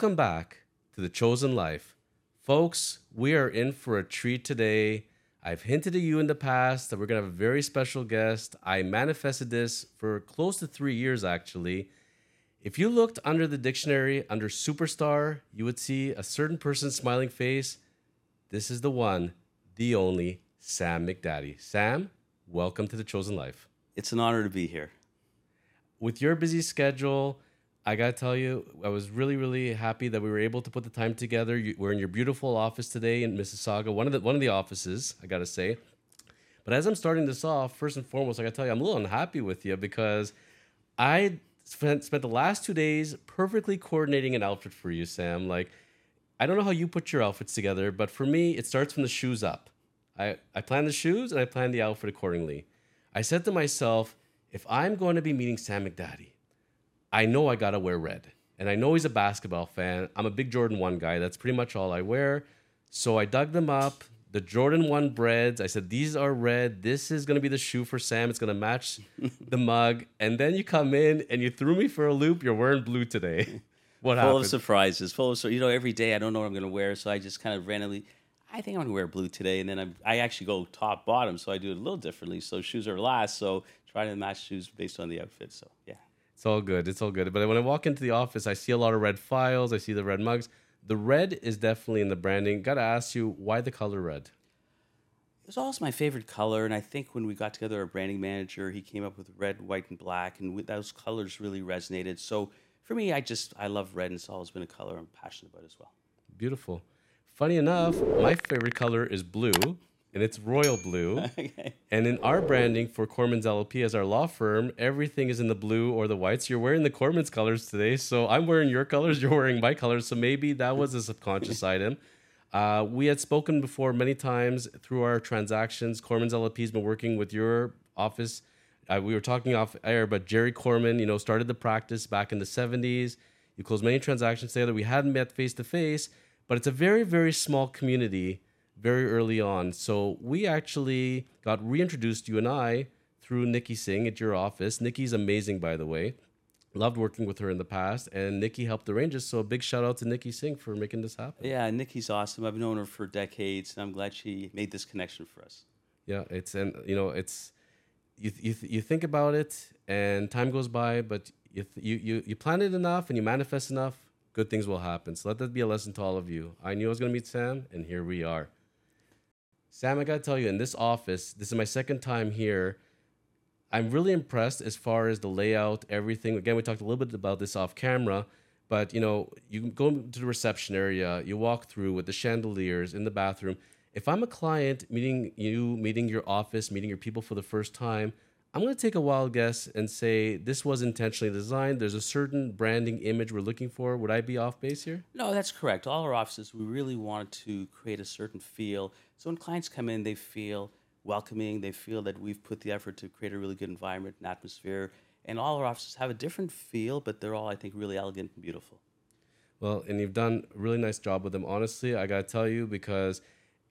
Welcome back to The Chosen Life. Folks, we are in for a treat today. I've hinted to you in the past that we're going to have a very special guest. I manifested this for close to three years, actually. If you looked under the dictionary under superstar, you would see a certain person's smiling face. This is the one, the only Sam McDadi. Sam, welcome to The Chosen Life. It's an honor to be here. With your busy schedule, I gotta tell you, I was really, really happy that we were able to put the time together. You, we're in your beautiful office today in Mississauga, one of the one of the offices, I gotta say. But as I'm starting this off, first and foremost, I gotta tell you, I'm a little unhappy with you because I spent spent the last two days perfectly coordinating an outfit for you, Sam. Like, I don't know how you put your outfits together, but for me, it starts from the shoes up. I, I plan the shoes and I plan the outfit accordingly. I said to myself, if I'm going to be meeting Sam McDadi, I know I gotta wear red. And I know he's a basketball fan. I'm a big Jordan 1 guy. That's pretty much all I wear. So I dug them up. The Jordan 1 breads. I said, these are red. This is gonna be the shoe for Sam. It's gonna match the mug. And then you come in and you threw me for a loop. You're wearing blue today. What full happened? of surprises, full of sur- you know. Every day I don't know what I'm going to wear, so I just kind of randomly. I think I'm going to wear blue today, and then I'm, I actually go top bottom, so I do it a little differently. So shoes are last, so try to match shoes based on the outfit. So yeah, It's all good. It's all good. But when I walk into the office, I see a lot of red files. I see the red mugs. The red is definitely in the branding. Gotta ask you, why the color red? it was always my favorite color, and I think when we got together, our branding manager he came up with red, white, and black, and those colors really resonated. So for me, I just I love red, and it's always been a color I'm passionate about as well. Beautiful. Funny enough, my favorite color is blue, and it's royal blue. okay. And in our branding for Kormans LLP as our law firm, everything is in the blue or the whites. You're wearing the Kormans colors today, so I'm wearing your colors. You're wearing my colors, so maybe that was a subconscious item. Uh, we had spoken before many times through our transactions. Kormans LLP has been working with your office. Uh, we were talking off air, but Jerry Korman, you know, started the practice back in the 70s. You closed many transactions together. We hadn't met face to face, but it's a very, very small community very early on. So we actually got reintroduced, you and I, through Nikki Singh at your office. Nikki's amazing, by the way. Loved working with her in the past, and Nikki helped arrange this. So a big shout out to Nikki Singh for making this happen. Yeah, Nikki's awesome. I've known her for decades, and I'm glad she made this connection for us. Yeah, it's and you know it's you you you think about it, and time goes by, but you you you you plan it enough and you manifest enough, good things will happen. So let that be a lesson to all of you. I knew I was going to meet Sam, and here we are. Sam, I got to tell you, in this office, this is my second time here. I'm really impressed as far as the layout, everything. Again, we talked a little bit about this off camera, but you know, you go to the reception area, you walk through with the chandeliers in the bathroom. If I'm a client meeting you, meeting your office, meeting your people for the first time, I'm going to take a wild guess and say this was intentionally designed. There's a certain branding image we're looking for. Would I be off base here? No, that's correct. All our offices, we really wanted to create a certain feel. So when clients come in, they feel welcoming. They feel that we've put the effort to create a really good environment and atmosphere. And all our offices have a different feel, but they're all, I think, really elegant and beautiful. Well, and you've done a really nice job with them. Honestly, I gotta tell you because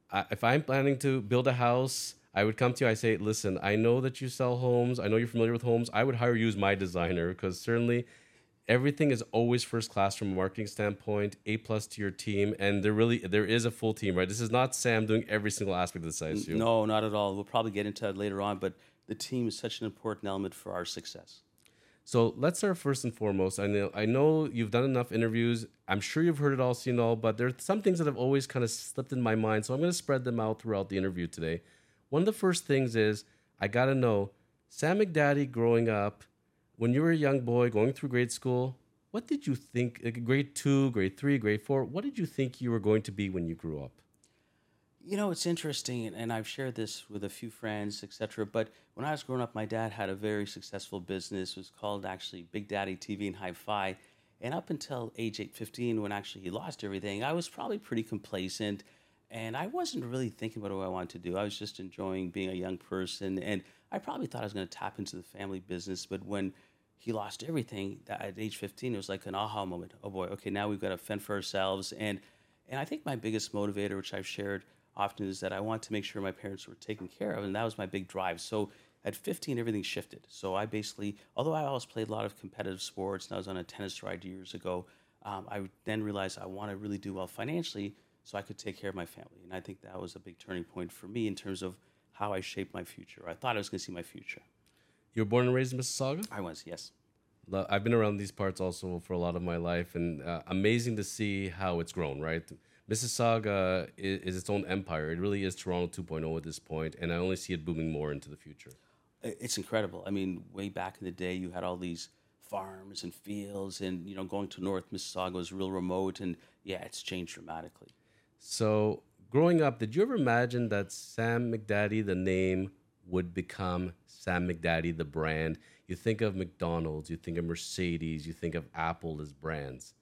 I, if I'm planning to build a house, I would come to you. I say, listen, I know that you sell homes. I know you're familiar with homes. I would hire you as my designer because certainly everything is always first class from a marketing standpoint. A plus to your team, and there really there is a full team, right? This is not Sam doing every single aspect of the. You. No, not at all. We'll probably get into that later on, but the team is such an important element for our success. So let's start first and foremost. I know I know you've done enough interviews. I'm sure you've heard it all, seen all, but there are some things that have always kind of slipped in my mind. So I'm going to spread them out throughout the interview today. One of the first things is I got to know Sam McDadi growing up, when you were a young boy going through grade school, what did you think, like grade two, grade three, grade four, what did you think you were going to be when you grew up? You know, it's interesting, and I've shared this with a few friends, etc. But when I was growing up, my dad had a very successful business. It was called actually Big Daddy TV and Hi-Fi. And up until age 8, 15, when actually he lost everything, I was probably pretty complacent. And I wasn't really thinking about what I wanted to do. I was just enjoying being a young person. And I probably thought I was going to tap into the family business. But when he lost everything at age 15, it was like an aha moment. Oh boy, okay, now we've got to fend for ourselves. And, and I think my biggest motivator, which I've shared often, is that I want to make sure my parents were taken care of. And that was my big drive. So at 15, everything shifted. So I basically, although I always played a lot of competitive sports and I was on a tennis ride years ago, um, I then realized I want to really do well financially so I could take care of my family. And I think that was a big turning point for me in terms of how I shaped my future. I thought I was going to see my future. You were born and raised in Mississauga? I was, yes. I've been around these parts also for a lot of my life, and uh, amazing to see how it's grown, right? Mississauga is, is its own empire. It really is Toronto 2.0 at this point, and I only see it booming more into the future. It's incredible. I mean, way back in the day, you had all these farms and fields, and you know, going to North Mississauga was real remote, and yeah, it's changed dramatically. So, growing up, did you ever imagine that Sam McDadi, the name, would become Sam McDadi, the brand? You think of McDonald's, you think of Mercedes, you think of Apple as brands.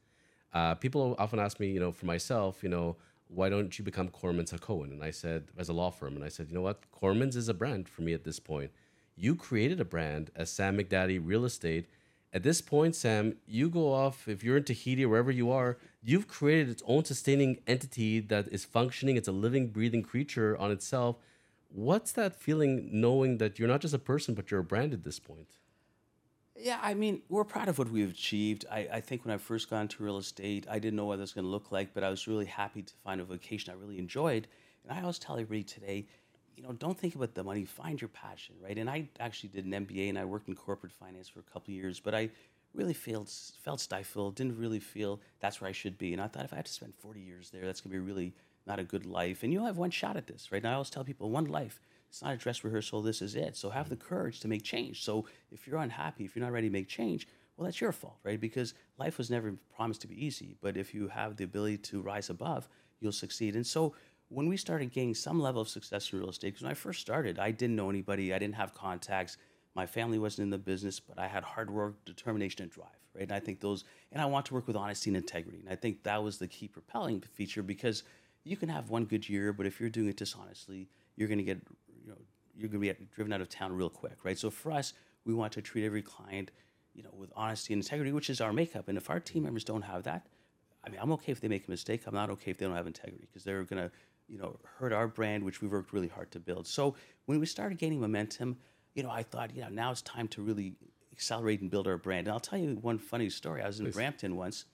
Uh, people often ask me, you know, for myself, you know, why don't you become Kormans Cohen? And I said, as a law firm, and I said, you know what, Kormans is a brand for me at this point. You created a brand as Sam McDadi Real Estate. At this point, Sam, you go off, if you're in Tahiti or wherever you are, you've created its own sustaining entity that is functioning. It's a living, breathing creature on itself. What's that feeling knowing that you're not just a person, but you're a brand at this point? Yeah, I mean, we're proud of what we've achieved. I, I think when I first got into real estate, I didn't know what it was going to look like, but I was really happy to find a vocation I really enjoyed. And I always tell everybody today, you know, don't think about the money, find your passion, right? And I actually did an MBA and I worked in corporate finance for a couple years, but I really felt, felt stifled, didn't really feel that's where I should be. And I thought if I had to spend 40 years there, that's to be really not a good life. And you have one shot at this, right? And I always tell people, one life. It's not a dress rehearsal. This is it. So have the courage to make change. So if you're unhappy, if you're not ready to make change, well, that's your fault, right? Because life was never promised to be easy. But if you have the ability to rise above, you'll succeed. And so when we started gaining some level of success in real estate, because when I first started, I didn't know anybody, I didn't have contacts, my family wasn't in the business, but I had hard work, determination, and drive, right? And I think those, and I want to work with honesty and integrity. And I think that was the key propelling feature because you can have one good year, but if you're doing it dishonestly, you're going to get, you know, you're going to be driven out of town real quick, right? So for us, we want to treat every client, you know, with honesty and integrity, which is our makeup. And if our team members don't have that, I mean, I'm okay if they make a mistake. I'm not okay if they don't have integrity because they're going to, you know, hurt our brand, which we worked really hard to build. So when we started gaining momentum, you know, I thought, you know, now it's time to really accelerate and build our brand. And I'll tell you one funny story. I was in Brampton once.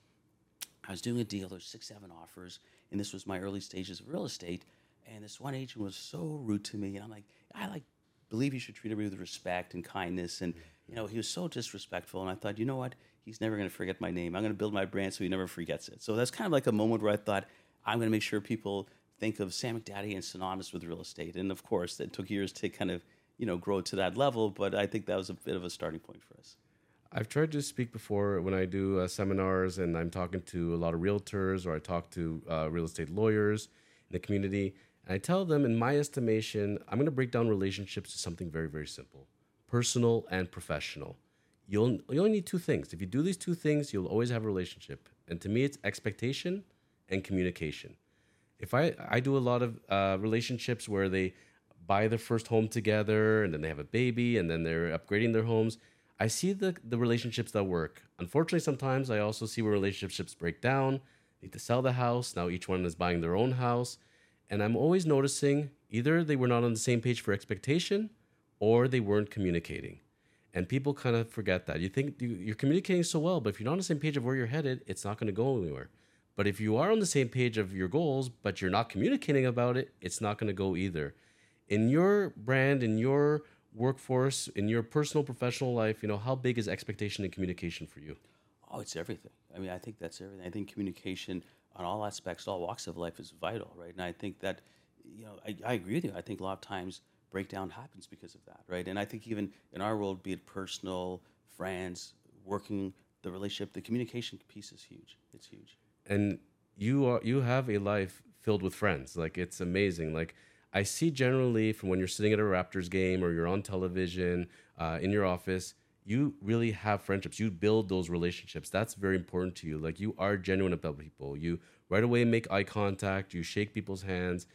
I was doing a deal. There's six, seven offers, and this was my early stages of real estate. And this one agent was so rude to me, and I'm like, I like believe you should treat everybody with respect and kindness. And you know, he was so disrespectful, and I thought, you know what? He's never going to forget my name. I'm going to build my brand so he never forgets it. So that's kind of like a moment where I thought, I'm going to make sure people think of Sam McDadi and synonymous with real estate. And of course, it took years to kind of you know grow to that level, but I think that was a bit of a starting point for us. I've tried to speak before when I do uh, seminars and I'm talking to a lot of realtors or I talk to uh, real estate lawyers in the community. And I tell them, in my estimation, I'm going to break down relationships to something very, very simple personal and professional. You'll, you only need two things. If you do these two things, you'll always have a relationship. And to me, it's expectation and communication. If I, I do a lot of uh, relationships where they buy their first home together and then they have a baby and then they're upgrading their homes. I see the, the relationships that work. Unfortunately, sometimes I also see where relationships break down. Need to sell the house. Now each one is buying their own house. And I'm always noticing either they were not on the same page for expectation or they weren't communicating. And people kind of forget that. You think you- you're communicating so well, but if you're not on the same page of where you're headed, it's not going to go anywhere. But if you are on the same page of your goals, but you're not communicating about it, it's not going to go either. In your brand, in your workforce, in your personal professional life, you know, how big is expectation and communication for you? Oh, it's everything. I mean, I think that's everything. I think communication on all aspects, all walks of life is vital, right? And I think that, you know, I, I agree with you. I think a lot of times breakdown happens because of that, right? And I think even in our world, be it personal, friends, working, the relationship, the communication piece is huge. It's huge. And you are you have a life filled with friends. Like it's amazing. Like i see generally from when you're sitting at a raptors game or you're on television uh, in your office you really have friendships. You build those relationships. That's very important to you. Like you are genuine about people. You right away make eye contact. You shake people's hands.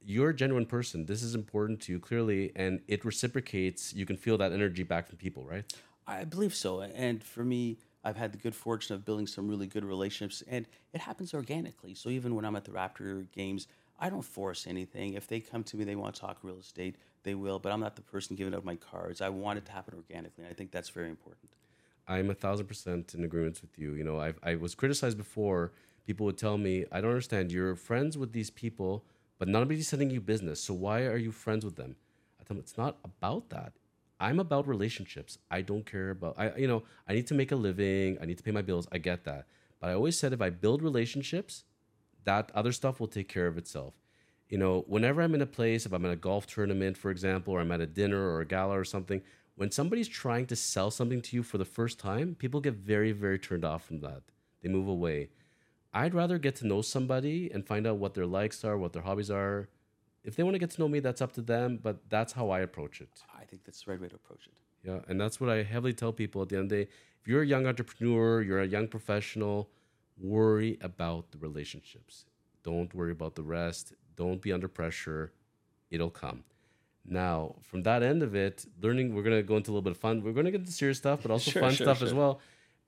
You're a genuine person. This is important to you clearly and it reciprocates. You can feel that energy back from people right? I believe so. And for me, I've had the good fortune of building some really good relationships, and it happens organically. So even when I'm at the Raptor games, I don't force anything. If they come to me, they want to talk real estate, they will. But I'm not the person giving out my cards. I want it to happen organically, and I think that's very important. I'm a thousand percent in agreement with you. You know, I I was criticized before. People would tell me, I don't understand. You're friends with these people, but nobody's sending you business. So why are you friends with them? I tell them it's not about that. I'm about relationships. I don't care about I you know, I need to make a living, I need to pay my bills. I get that. But I always said if I build relationships, that other stuff will take care of itself. You know, whenever I'm in a place, if I'm in a golf tournament, for example, or I'm at a dinner or a gala or something, when somebody's trying to sell something to you for the first time, people get very, very turned off from that. They move away. I'd rather get to know somebody and find out what their likes are, what their hobbies are. If they want to get to know me, that's up to them, but that's how I approach it. I think that's the right way to approach it. Yeah, and that's what I heavily tell people at the end of the day. If you're a young entrepreneur, you're a young professional, worry about the relationships. Don't worry about the rest. Don't be under pressure. It'll come. Now, from that end of it, learning, we're going to go into a little bit of fun. We're going to get into serious stuff, but also Sure, fun sure, stuff as sure. well.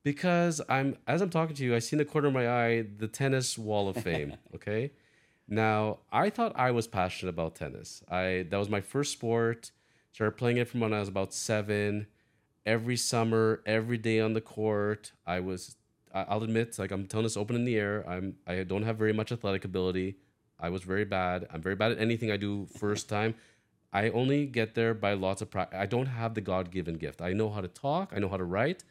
Because I'm, as I'm talking to you, I see in the corner of my eye the tennis wall of fame. okay. Now, I thought I was passionate about tennis. I that was my first sport. Started playing it from when I was about seven. Every summer, every day on the court. I was. I'll admit, like I'm telling this open in the air. I'm. I don't have very much athletic ability. I was very bad. I'm very bad at anything I do first time. I only get there by lots of practice. I don't have the God given gift. I know how to talk. I know how to write,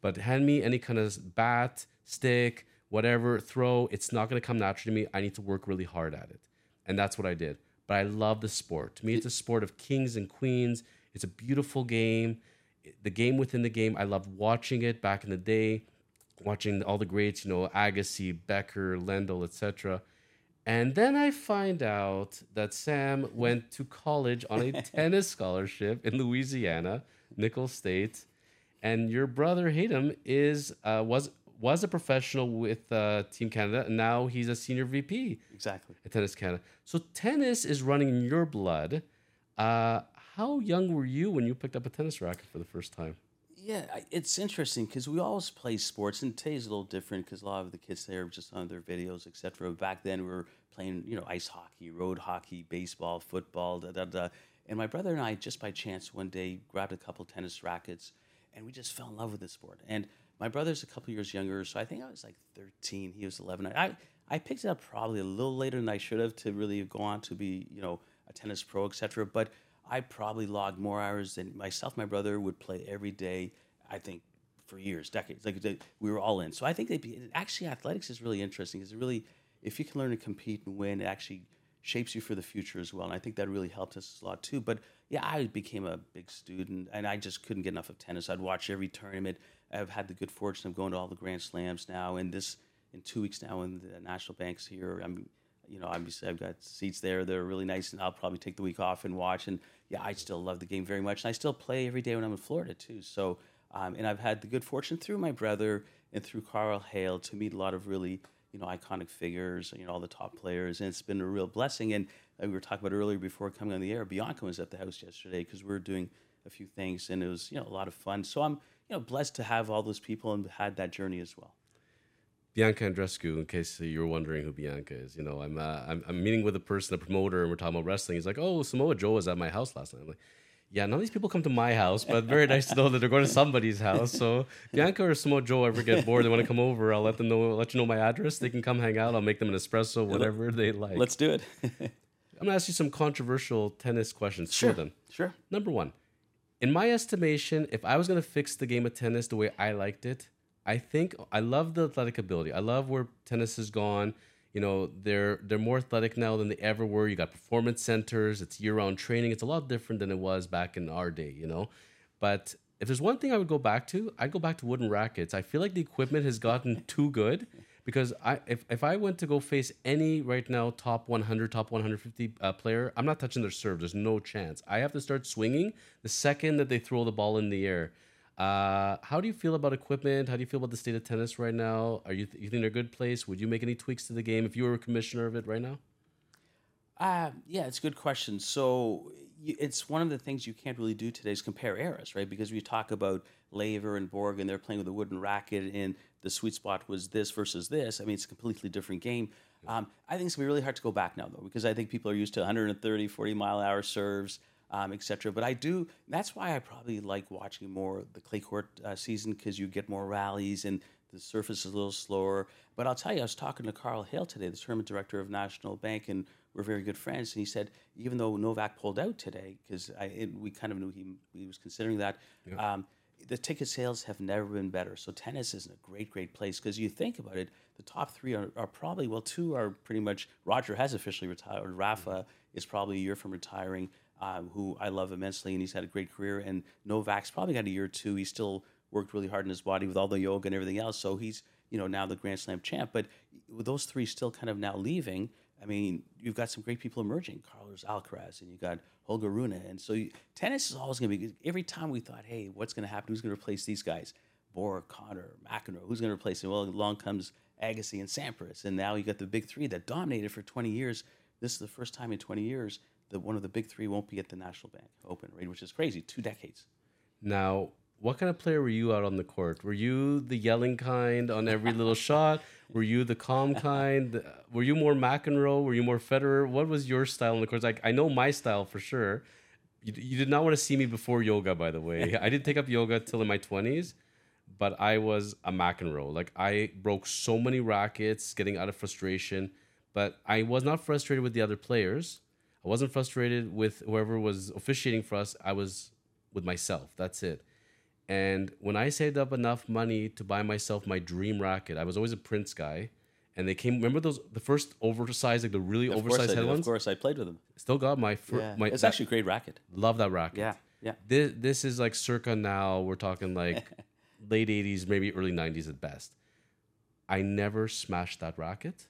but hand me any kind of bat, stick, whatever, throw. It's not going to come naturally to me. I need to work really hard at it, and that's what I did. But I love the sport. To me, it's a sport of kings and queens. It's a beautiful game. The game within the game. I loved watching it back in the day, watching all the greats. You know, Agassi, Becker, Lendl, etc. And then I find out that Sam went to college on a tennis scholarship in Louisiana, Nicholls State, and your brother Hatem is uh, was was a professional with uh, Team Canada, and now he's a senior VP Exactly. at Tennis Canada. So tennis is running in your blood. Uh, how young were you when you picked up a tennis racket for the first time? Yeah, it's interesting because we always play sports, and today's a little different because a lot of the kids there are just on their videos, etc. Back then, we were playing, you know, ice hockey, road hockey, baseball, football, da da da. And my brother and I, just by chance, one day grabbed a couple tennis rackets, and we just fell in love with the sport. And my brother's a couple years younger, so I think I was like 13. He was 11. I I picked it up probably a little later than I should have to really go on to be, you know, a tennis pro, etc. But I probably logged more hours than myself. My brother would play every day. I think for years, decades. Like they, we were all in. So I think they be actually athletics is really interesting. Because really, if you can learn to compete and win, it actually shapes you for the future as well. And I think that really helped us a lot too. But yeah, I became a big student, and I just couldn't get enough of tennis. I'd watch every tournament. I've had the good fortune of going to all the Grand Slams now, and this in two weeks now in the National Banks here. I'm, you know, obviously I've got seats there. They're really nice, and I'll probably take the week off and watch. And yeah, I still love the game very much, and I still play every day when I'm in Florida too. So, um, and I've had the good fortune through my brother and through Karl Hale to meet a lot of really, you know, iconic figures. You know, all the top players, and it's been a real blessing. And like we were talking about earlier before coming on the air, Bianca was at the house yesterday because we were doing a few things, and it was you know a lot of fun. So I'm you know blessed to have all those people and had that journey as well. Bianca Andreescu, in case you're wondering who Bianca is, you know, I'm, uh, I'm I'm meeting with a person, a promoter, and we're talking about wrestling. He's like, "Oh, Samoa Joe was at my house last night." I'm like, "Yeah, none of these people come to my house, but very nice to know that they're going to somebody's house." So Bianca or Samoa Joe ever get bored, they want to come over, I'll let them know, let you know my address. They can come hang out. I'll make them an espresso, whatever they like. Let's do it. I'm gonna ask you some controversial tennis questions. Of them. sure. Number one, in my estimation, if I was gonna fix the game of tennis the way I liked it, I think I love the athletic ability. I love where tennis has gone. You know, they're they're more athletic now than they ever were. You got performance centers. It's year-round training. It's a lot different than it was back in our day. You know, but if there's one thing I would go back to, I'd go back to wooden rackets. I feel like the equipment has gotten too good because I if, if I went to go face any right now top 100, top 150 uh, player, I'm not touching their serve. There's no chance. I have to start swinging the second that they throw the ball in the air. Uh, how do you feel about equipment? How do you feel about the state of tennis right now? Are you, th- you think they're a good place? Would you make any tweaks to the game if you were a commissioner of it right now? Uh, yeah, it's a good question. So it's one of the things you can't really do today is compare eras, right? Because we talk about Laver and Borg and they're playing with a wooden racket and the sweet spot was this versus this. I mean, it's a completely different game. Um, I think it's going to be really hard to go back now, though, because I think people are used to 130, 40 mile hour serves. um, etc. But I do. That's why I probably like watching more the clay court uh, season because you get more rallies and the surface is a little slower. But I'll tell you, I was talking to Karl Hale today, the tournament director of National Bank, and we're very good friends. And he said, even though Novak pulled out today, because we kind of knew he, he was considering that, um, the ticket sales have never been better. So tennis is in a great, great place because you think about it, the top three are, are, probably, well, two are pretty much, Roger has officially retired. Rafa is probably a year from retiring, um, who I love immensely, and he's had a great career. And Novak's probably got a year or two. He's still worked really hard in his body with all the yoga and everything else. So he's, you know, now the Grand Slam champ. But with those three still kind of now leaving, I mean, you've got some great people emerging, Carlos Alcaraz, and you got Holger Rune, and so you, tennis is always going to be. Every time we thought, hey, what's going to happen? Who's going to replace these guys? Borg, Connor, McEnroe. Who's going to replace them? Well, along comes Agassi and Sampras, and now you've got the big three that dominated for 20 years. This is the first time in 20 years that one of the big three won't be at the National Bank Open, right? Which is crazy. Two decades. Now, what kind of player were you out on the court? Were you the yelling kind on every little shot? Were you the calm kind? Were you more McEnroe? Were you more Federer? What was your style on the court? Like I know my style for sure. You, you did not want to see me before yoga, by the way. I didn't take up yoga till in my twenties, but I was a McEnroe. Like I broke so many rackets, getting out of frustration. But I was not frustrated with the other players. I wasn't frustrated with whoever was officiating for us. I was with myself. That's it. And when I saved up enough money to buy myself my dream racket, I was always a Prince guy. And they came. Remember those the first oversized, like the really of oversized head ones. Of course, I played with them. Still got my first. Yeah. My, it's that- actually a great racket. love that racket. Yeah, yeah. This this is like circa now. We're talking like late '80s, maybe early '90s at best. I never smashed that racket.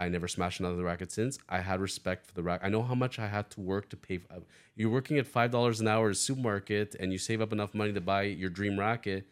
I never smashed another racket since. I had respect for the racket. I know how much I had to work to pay. For, you're working at five dollars an hour at a supermarket, and you save up enough money to buy your dream racket.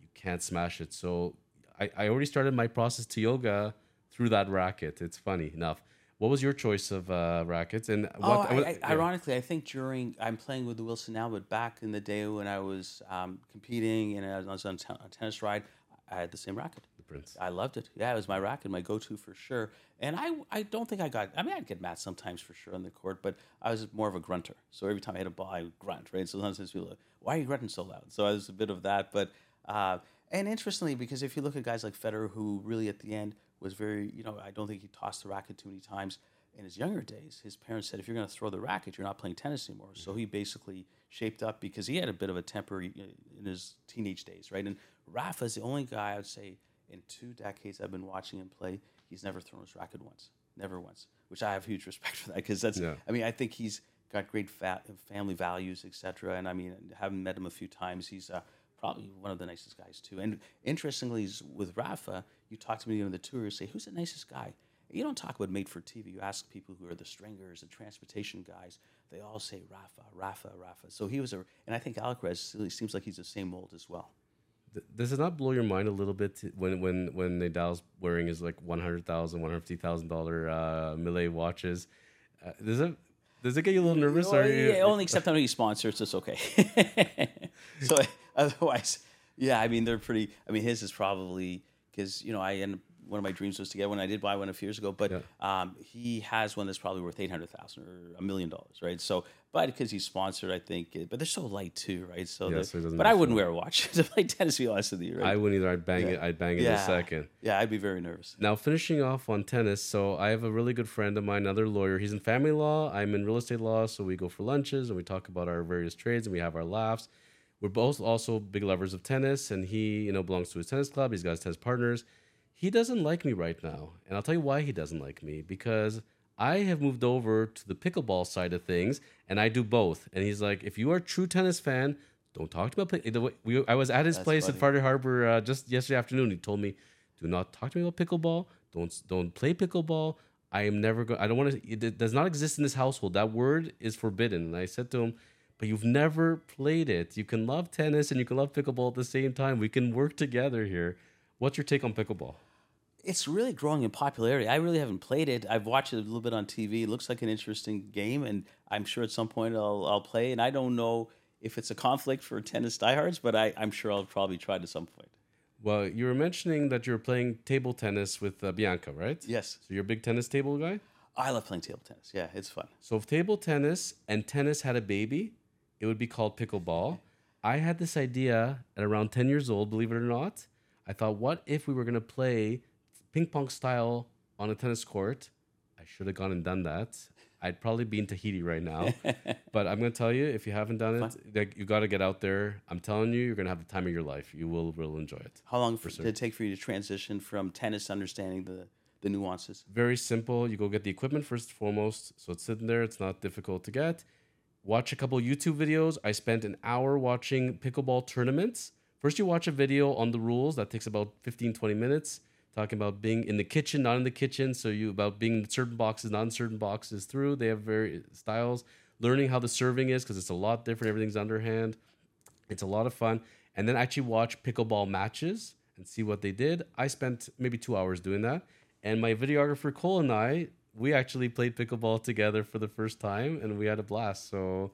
You can't smash it. So I, I already started my process to yoga through that racket. It's funny enough. What was your choice of uh, rackets? And Oh, what? I, I, yeah. ironically, I think during I'm playing with the Wilson now, but back in the day when I was um, competing and I was on a tennis ride, I had the same racket. Prince. I loved it. Yeah, it was my racket, my go-to for sure. And I, I don't think I got. I mean, I'd get mad sometimes for sure on the court, but I was more of a grunter. So every time I hit a ball, I would grunt. Right. So sometimes people, are like, why are you grunting so loud? So I was a bit of that. But uh, and interestingly, because if you look at guys like Federer, who really at the end was very, you know, I don't think he tossed the racket too many times. In his younger days, his parents said, if you're going to throw the racket, you're not playing tennis anymore. So he basically shaped up because he had a bit of a temper in his teenage days, right? And Rafa's the only guy I would say in two decades I've been watching him play, he's never thrown his racket once, never once. Which I have huge respect for that because that's. Yeah. I mean, I think he's got great fa- family values, etc. And I mean, having met him a few times, he's uh, probably one of the nicest guys too. And interestingly, with Rafa, you talk to me on the tour, you say, "Who's the nicest guy?" You don't talk about made for TV. You ask people who are the stringers, the transportation guys. They all say Rafa, Rafa, Rafa. So he was a, and I think Alcaraz seems like he's the same mold as well. Th- Does it not blow your mind a little bit to- when when when Nadal's wearing his like one hundred thousand, one hundred fifty thousand dollar uh, Mille watches? Uh, does it does it get you a little nervous? Well, or you- yeah, only except when he sponsors, it's okay. so otherwise, yeah, I mean they're pretty. I mean his is probably because you know I end one of my dreams was to get one. I did buy one a few years ago, but Yeah. um, he has one that's probably worth eight hundred thousand or a million dollars, right? So, but because he's sponsored, I think. But they're so light too, right? So, Yeah, so it doesn't but I wouldn't wear a watch to play tennis. To be honest with you, right? I wouldn't either. I'd bang Yeah. it. I'd bang it in a second. Yeah, I'd be very nervous. Now finishing off on tennis, so I have a really good friend of mine, another lawyer. He's in family law. I'm in real estate law, so we go for lunches and we talk about our various trades and we have our laughs. We're both also big lovers of tennis, and he, you know, belongs to his tennis club. He's got his tennis partners. He doesn't like me right now, and I'll tell you why he doesn't like me because I have moved over to the pickleball side of things, and I do both. And he's like, if you are a true tennis fan, don't talk to me about pick- the way we. I was at his That's place funny. at Friday Harbor uh, just yesterday afternoon. He told me, "Do not talk to me about pickleball. Don't don't play pickleball. I am never going. I don't want to. It, it does not exist in this household. That word is forbidden." And I said to him, "But you've never played it. You can love tennis and you can love pickleball at the same time. We can work together here." What's your take on pickleball? It's really growing in popularity. I really haven't played it. I've watched it a little bit on TV. It looks like an interesting game, and I'm sure at some point I'll, I'll play. And I don't know if it's a conflict for tennis diehards, but I, I'm sure I'll probably try it at some point. Well, you were mentioning that you were playing table tennis with uh, Bianca, right? Yes. So you're a big tennis table guy. I love playing table tennis. Yeah, it's fun. So if table tennis and tennis had a baby, it would be called pickleball. I had this idea at around 10 years old, believe it or not. I thought, what if we were going to play ping pong style on a tennis court? I should have gone and done that. I'd probably be in Tahiti right now. but I'm going to tell you, if you haven't done it, like, you got to get out there. I'm telling you, you're going to have the time of your life. You will, will enjoy it. How long for, did it take for you to transition from tennis to understanding the, the nuances? Very simple. You go get the equipment first and foremost. So it's sitting there, it's not difficult to get. Watch a couple YouTube videos. I spent an hour watching pickleball tournaments. First, you watch a video on the rules that takes about 15, 20 minutes talking about being in the kitchen, not in the kitchen. So you about being in certain boxes, not in certain boxes through. They have very styles. Learning how the serving is because it's a lot different. Everything's underhand. It's a lot of fun. And then actually watch pickleball matches and see what they did. I spent maybe two hours doing that. And my videographer Cole and I, we actually played pickleball together for the first time, and we had a blast. So,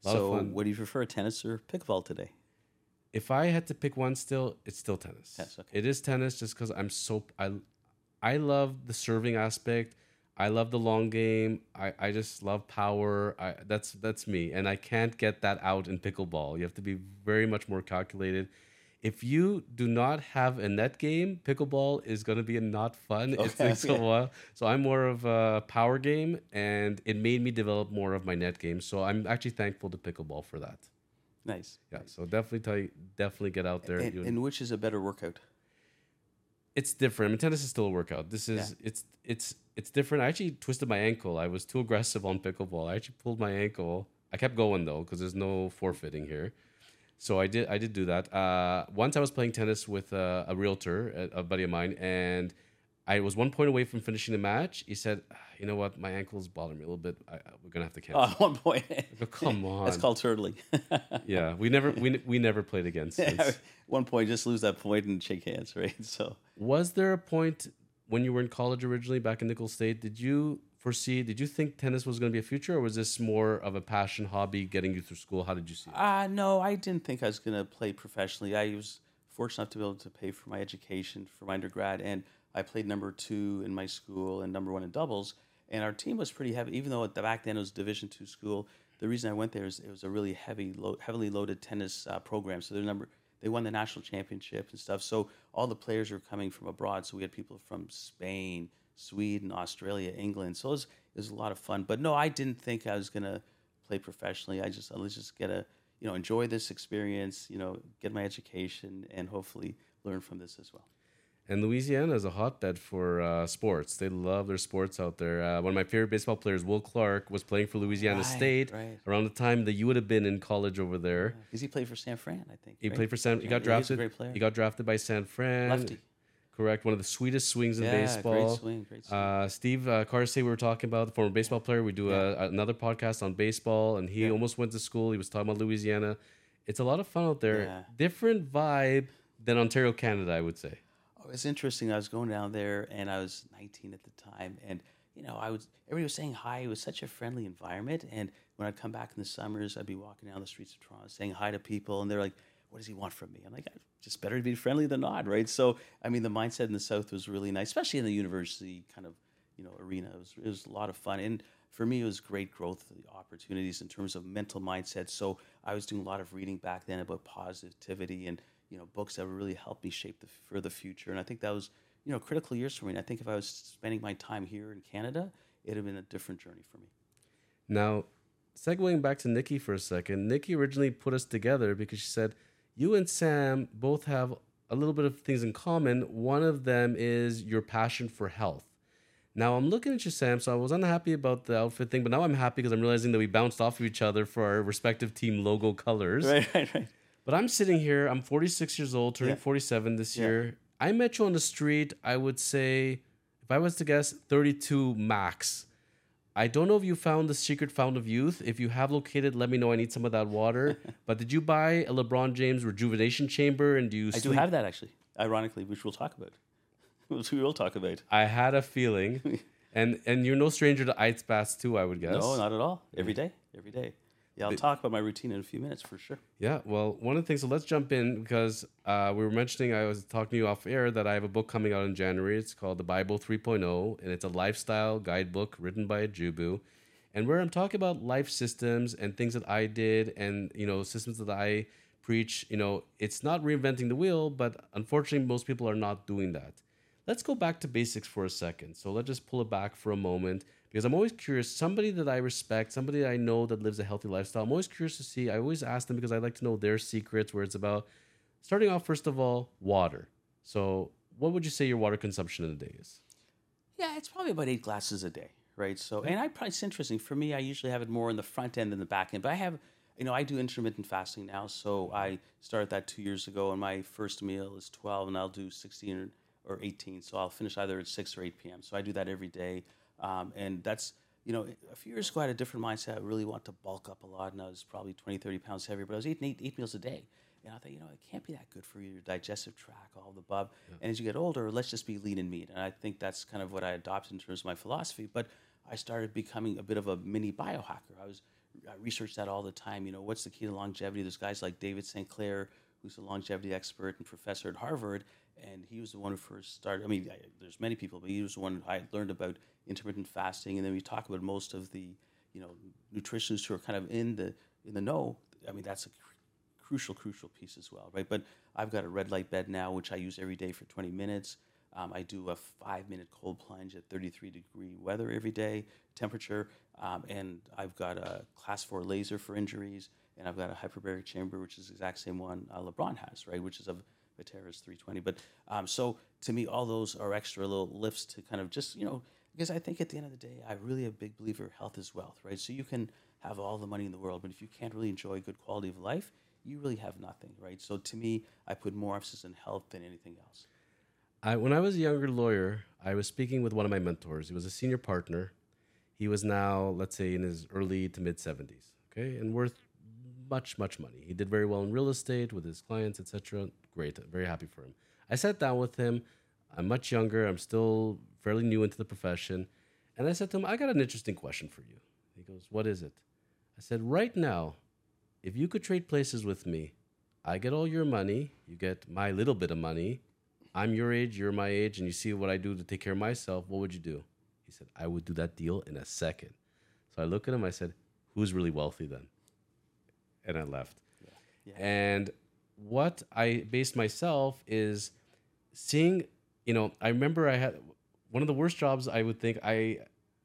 so what do you prefer, tennis or pickleball today? If I had to pick one, still it's still tennis. Yes, okay. It is tennis just because I'm so I I love the serving aspect. I love the long game. I, I just love power. I that's that's me, and I can't get that out in pickleball. You have to be very much more calculated. If you do not have a net game, pickleball is going to be not fun. Okay, it takes a while. So I'm more of a power game, and it made me develop more of my net game. So I'm actually thankful to pickleball for that. Nice. Yeah. So definitely tell you, definitely get out there. And, and, which is a better workout? It's different. I mean, tennis is still a workout. This is yeah. it's it's it's different. I actually twisted my ankle. I was too aggressive on pickleball. I actually pulled my ankle. I kept going though because there's no forfeiting here. So I did I did do that. Uh, once I was playing tennis with uh, a realtor, a, a buddy of mine, and I was one point away from finishing the match. He said, ah, "You know what? My ankle's bothering me a little bit. I, we're gonna have to cancel." Oh, at one point. Go, Come on. That's called turtling. yeah, we never we, we never played again since. one point, just lose that point and shake hands, right? So. Was there a point when you were in college originally, back in Nicholls State? Did you foresee? Did you think tennis was going to be a future, or was this more of a passion hobby getting you through school? How did you see it? Uh, no, I didn't think I was going to play professionally. I was fortunate enough to be able to pay for my education for my undergrad and I played number two in my school and number one in doubles. And our team was pretty heavy, even though at the back then it was Division two school. The reason I went there is it was a really heavy, heavily loaded tennis uh, program. So their number, they won the national championship and stuff. So all the players were coming from abroad. So we had people from Spain, Sweden, Australia, England. So it was, it was a lot of fun. But no, I didn't think I was gonna play professionally. I just let's just get a you know enjoy this experience. You know, get my education and hopefully learn from this as well. And Louisiana is a hotbed for uh, sports. They love their sports out there. Uh, one of my favorite baseball players, Will Clark, was playing for Louisiana right, State right. around the time that you would have been in college over there. Because he played for San Fran, I think. He right? played for San. He got drafted. He got drafted by San Fran. Lefty. Correct. One of the sweetest swings in yeah, baseball. Great swing. Great swing. Uh, Steve uh, Carsey, we were talking about the former baseball player. We do yeah. a, another podcast on baseball, and he yeah. almost went to school. He was talking about Louisiana. It's a lot of fun out there. Different vibe than Ontario, Canada, I would say it was interesting. I was going down there, and I was 19 at the time, and you know, I was everybody was saying hi. It was such a friendly environment, and when I'd come back in the summers, I'd be walking down the streets of Toronto saying hi to people, and they're like, "What does he want from me?" I'm like, "Just better to be friendly than not, right?" So, I mean, the mindset in the South was really nice, especially in the university kind of you know arena. It was, it was a lot of fun, and for me, it was great growth opportunities in terms of mental mindset. So, I was doing a lot of reading back then about positivity and you know books that really helped me shape the for the future. And I think that was you know critical years for me. And I think if I was spending my time here in Canada, it'd have been a different journey for me. Now, segueing back to Nikki for a second, Nikki originally put us together because she said you and Sam both have a little bit of things in common. One of them is your passion for health. Now I'm looking at you, Sam. So I was unhappy about the outfit thing, but now I'm happy because I'm realizing that we bounced off of each other for our respective team logo colors. Right, right, right. But I'm sitting here, I'm 46 years old, turning yeah. 47 this yeah. year. I met you on the street, I would say, if I was to guess, 32 max. I don't know if you found the secret fountain of youth. If you have located, let me know. I need some of that water. but did you buy a LeBron James rejuvenation chamber? And do you? I do have that actually. Ironically, which we'll talk about. which we will talk about. I had a feeling, and and you're no stranger to ice baths too. I would guess. No, not at all. Every day, every day. Yeah, I'll But- talk about my routine in a few minutes for sure. Yeah, well, one of the things, so let's jump in because uh, we were mentioning, I was talking to you off air that I have a book coming out in January. It's called The Bible 3.0, and it's a lifestyle guidebook written by a Jubu. And where I'm talking about life systems and things that I did and, you know, systems that I preach, you know, it's not reinventing the wheel, but unfortunately, most people are not doing that. Let's go back to basics for a second. So let's just pull it back for a moment because I'm always curious. Somebody that I respect, somebody that I know that lives a healthy lifestyle, I'm always curious to see. I always ask them because I like to know their secrets, where it's about starting off, first of all, water. So, what would you say your water consumption in a day is? Yeah, it's probably about eight glasses a day, right? So, and I probably it's interesting for me. I usually have it more in the front end than the back end, but I have, you know, I do intermittent fasting now. So I started that two years ago, and my first meal is twelve, and I'll do sixteen or, or eighteen. So I'll finish either at six or eight p.m. So I do that every day, um, and that's. You know, a few years ago, I had a different mindset. I really want to bulk up a lot, and I was probably 20, 30 pounds heavier, but I was eating eight, eight meals a day. And I thought, you know, it can't be that good for your digestive tract, all the above. And as you get older, let's just be lean and meat. And I think that's kind of what I adopted in terms of my philosophy. But I started becoming a bit of a mini biohacker. I was I researched that all the time. You know, what's the key to longevity? There's guys like David Sinclair, who's a longevity expert and professor at Harvard, and he was the one who first started. I mean, I, there's many people, but he was the one I learned about intermittent fasting. And then we talk about most of the, you know, nutritionists who are kind of in the in the know. I mean, that's a crucial, crucial piece as well, right? But I've got a red light bed now, which I use every day for 20 minutes. Um, I do a five minute cold plunge at 33 degree weather every day, temperature. Um, and I've got a class four laser for injuries. And I've got a hyperbaric chamber, which is the exact same one uh, LeBron has, right? Which is a Vitaeris 320. But um, so to me, all those are extra little lifts to kind of just, you know, because I think at the end of the day, I really a big believer health is wealth, right? So you can have all the money in the world, but if you can't really enjoy good quality of life, you really have nothing, right? So to me, I put more emphasis on health than anything else. I, when I was a younger lawyer, I was speaking with one of my mentors. He was a senior partner. He was now, let's say, in his early to mid 70s, okay, and worth much, much money. He did very well in real estate with his clients, etc. Great, very happy for him. I sat down with him. I'm much younger. I'm still fairly new into the profession, and I said to him, "I got an interesting question for you." He goes, "What is it?" I said, "Right now, if you could trade places with me, I get all your money, you get my little bit of money. I'm your age, you're my age, and you see what I do to take care of myself. What would you do?" He said, "I would do that deal in a second. So I look at him. I said, "Who's really wealthy then?" And I left. Yeah. And what I based myself is seeing, you know, I remember I had one of the worst jobs I would think I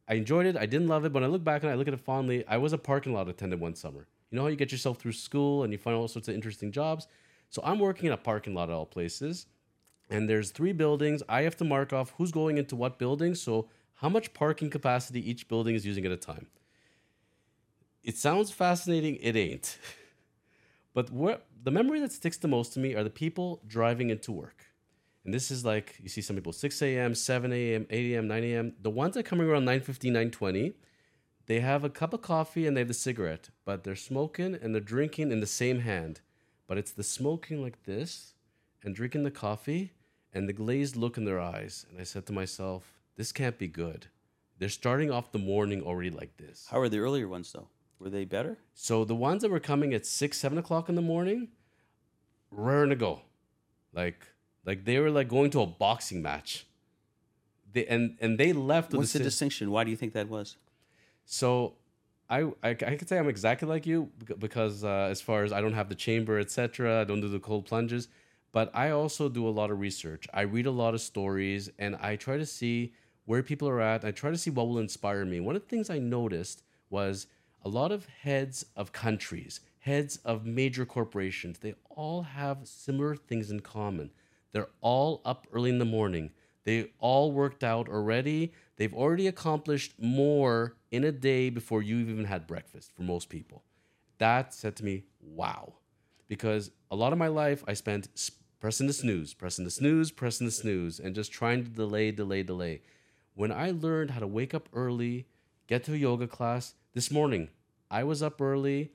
I enjoyed it. I didn't love it, but I look back and I look at it fondly, I was a parking lot attendant one summer. You know how you get yourself through school and you find all sorts of interesting jobs? So I'm working in a parking lot at all places, and there's three buildings. I have to mark off who's going into what building, so how much parking capacity each building is using at a time. It sounds fascinating, it ain't. But the memory that sticks the most to me are the people driving into work. And this is like you see some people 6 a.m., 7 a.m., 8 a.m., 9 a.m. The ones that coming around 9:50, 9:20, they have a cup of coffee and they have the cigarette, but they're smoking and they're drinking in the same hand. But it's the smoking like this and drinking the coffee and the glazed look in their eyes. And I said to myself, this can't be good. They're starting off the morning already like this. How are the earlier ones though? Were they better? So the ones that were coming at six, seven o'clock in the morning, raring to go, like like they were like going to a boxing match. They and and they left What's the si- distinction? Why do you think that was? so. I, I, I could say I'm exactly like you because uh, as far as I don't have the chamber, etc., I don't do the cold plunges, but I also do a lot of research. I read a lot of stories and I try to see where people are at. I try to see what will inspire me. One of the things I noticed was a lot of heads of countries, heads of major corporations, they all have similar things in common. They're all up early in the morning. They all worked out already. They've already accomplished more in a day before you even had breakfast for most people. That said to me, wow. Because a lot of my life I spent pressing the snooze, pressing the snooze, pressing the snooze, and just trying to delay, delay, delay. When I learned how to wake up early, get to a yoga class, this morning I was up early,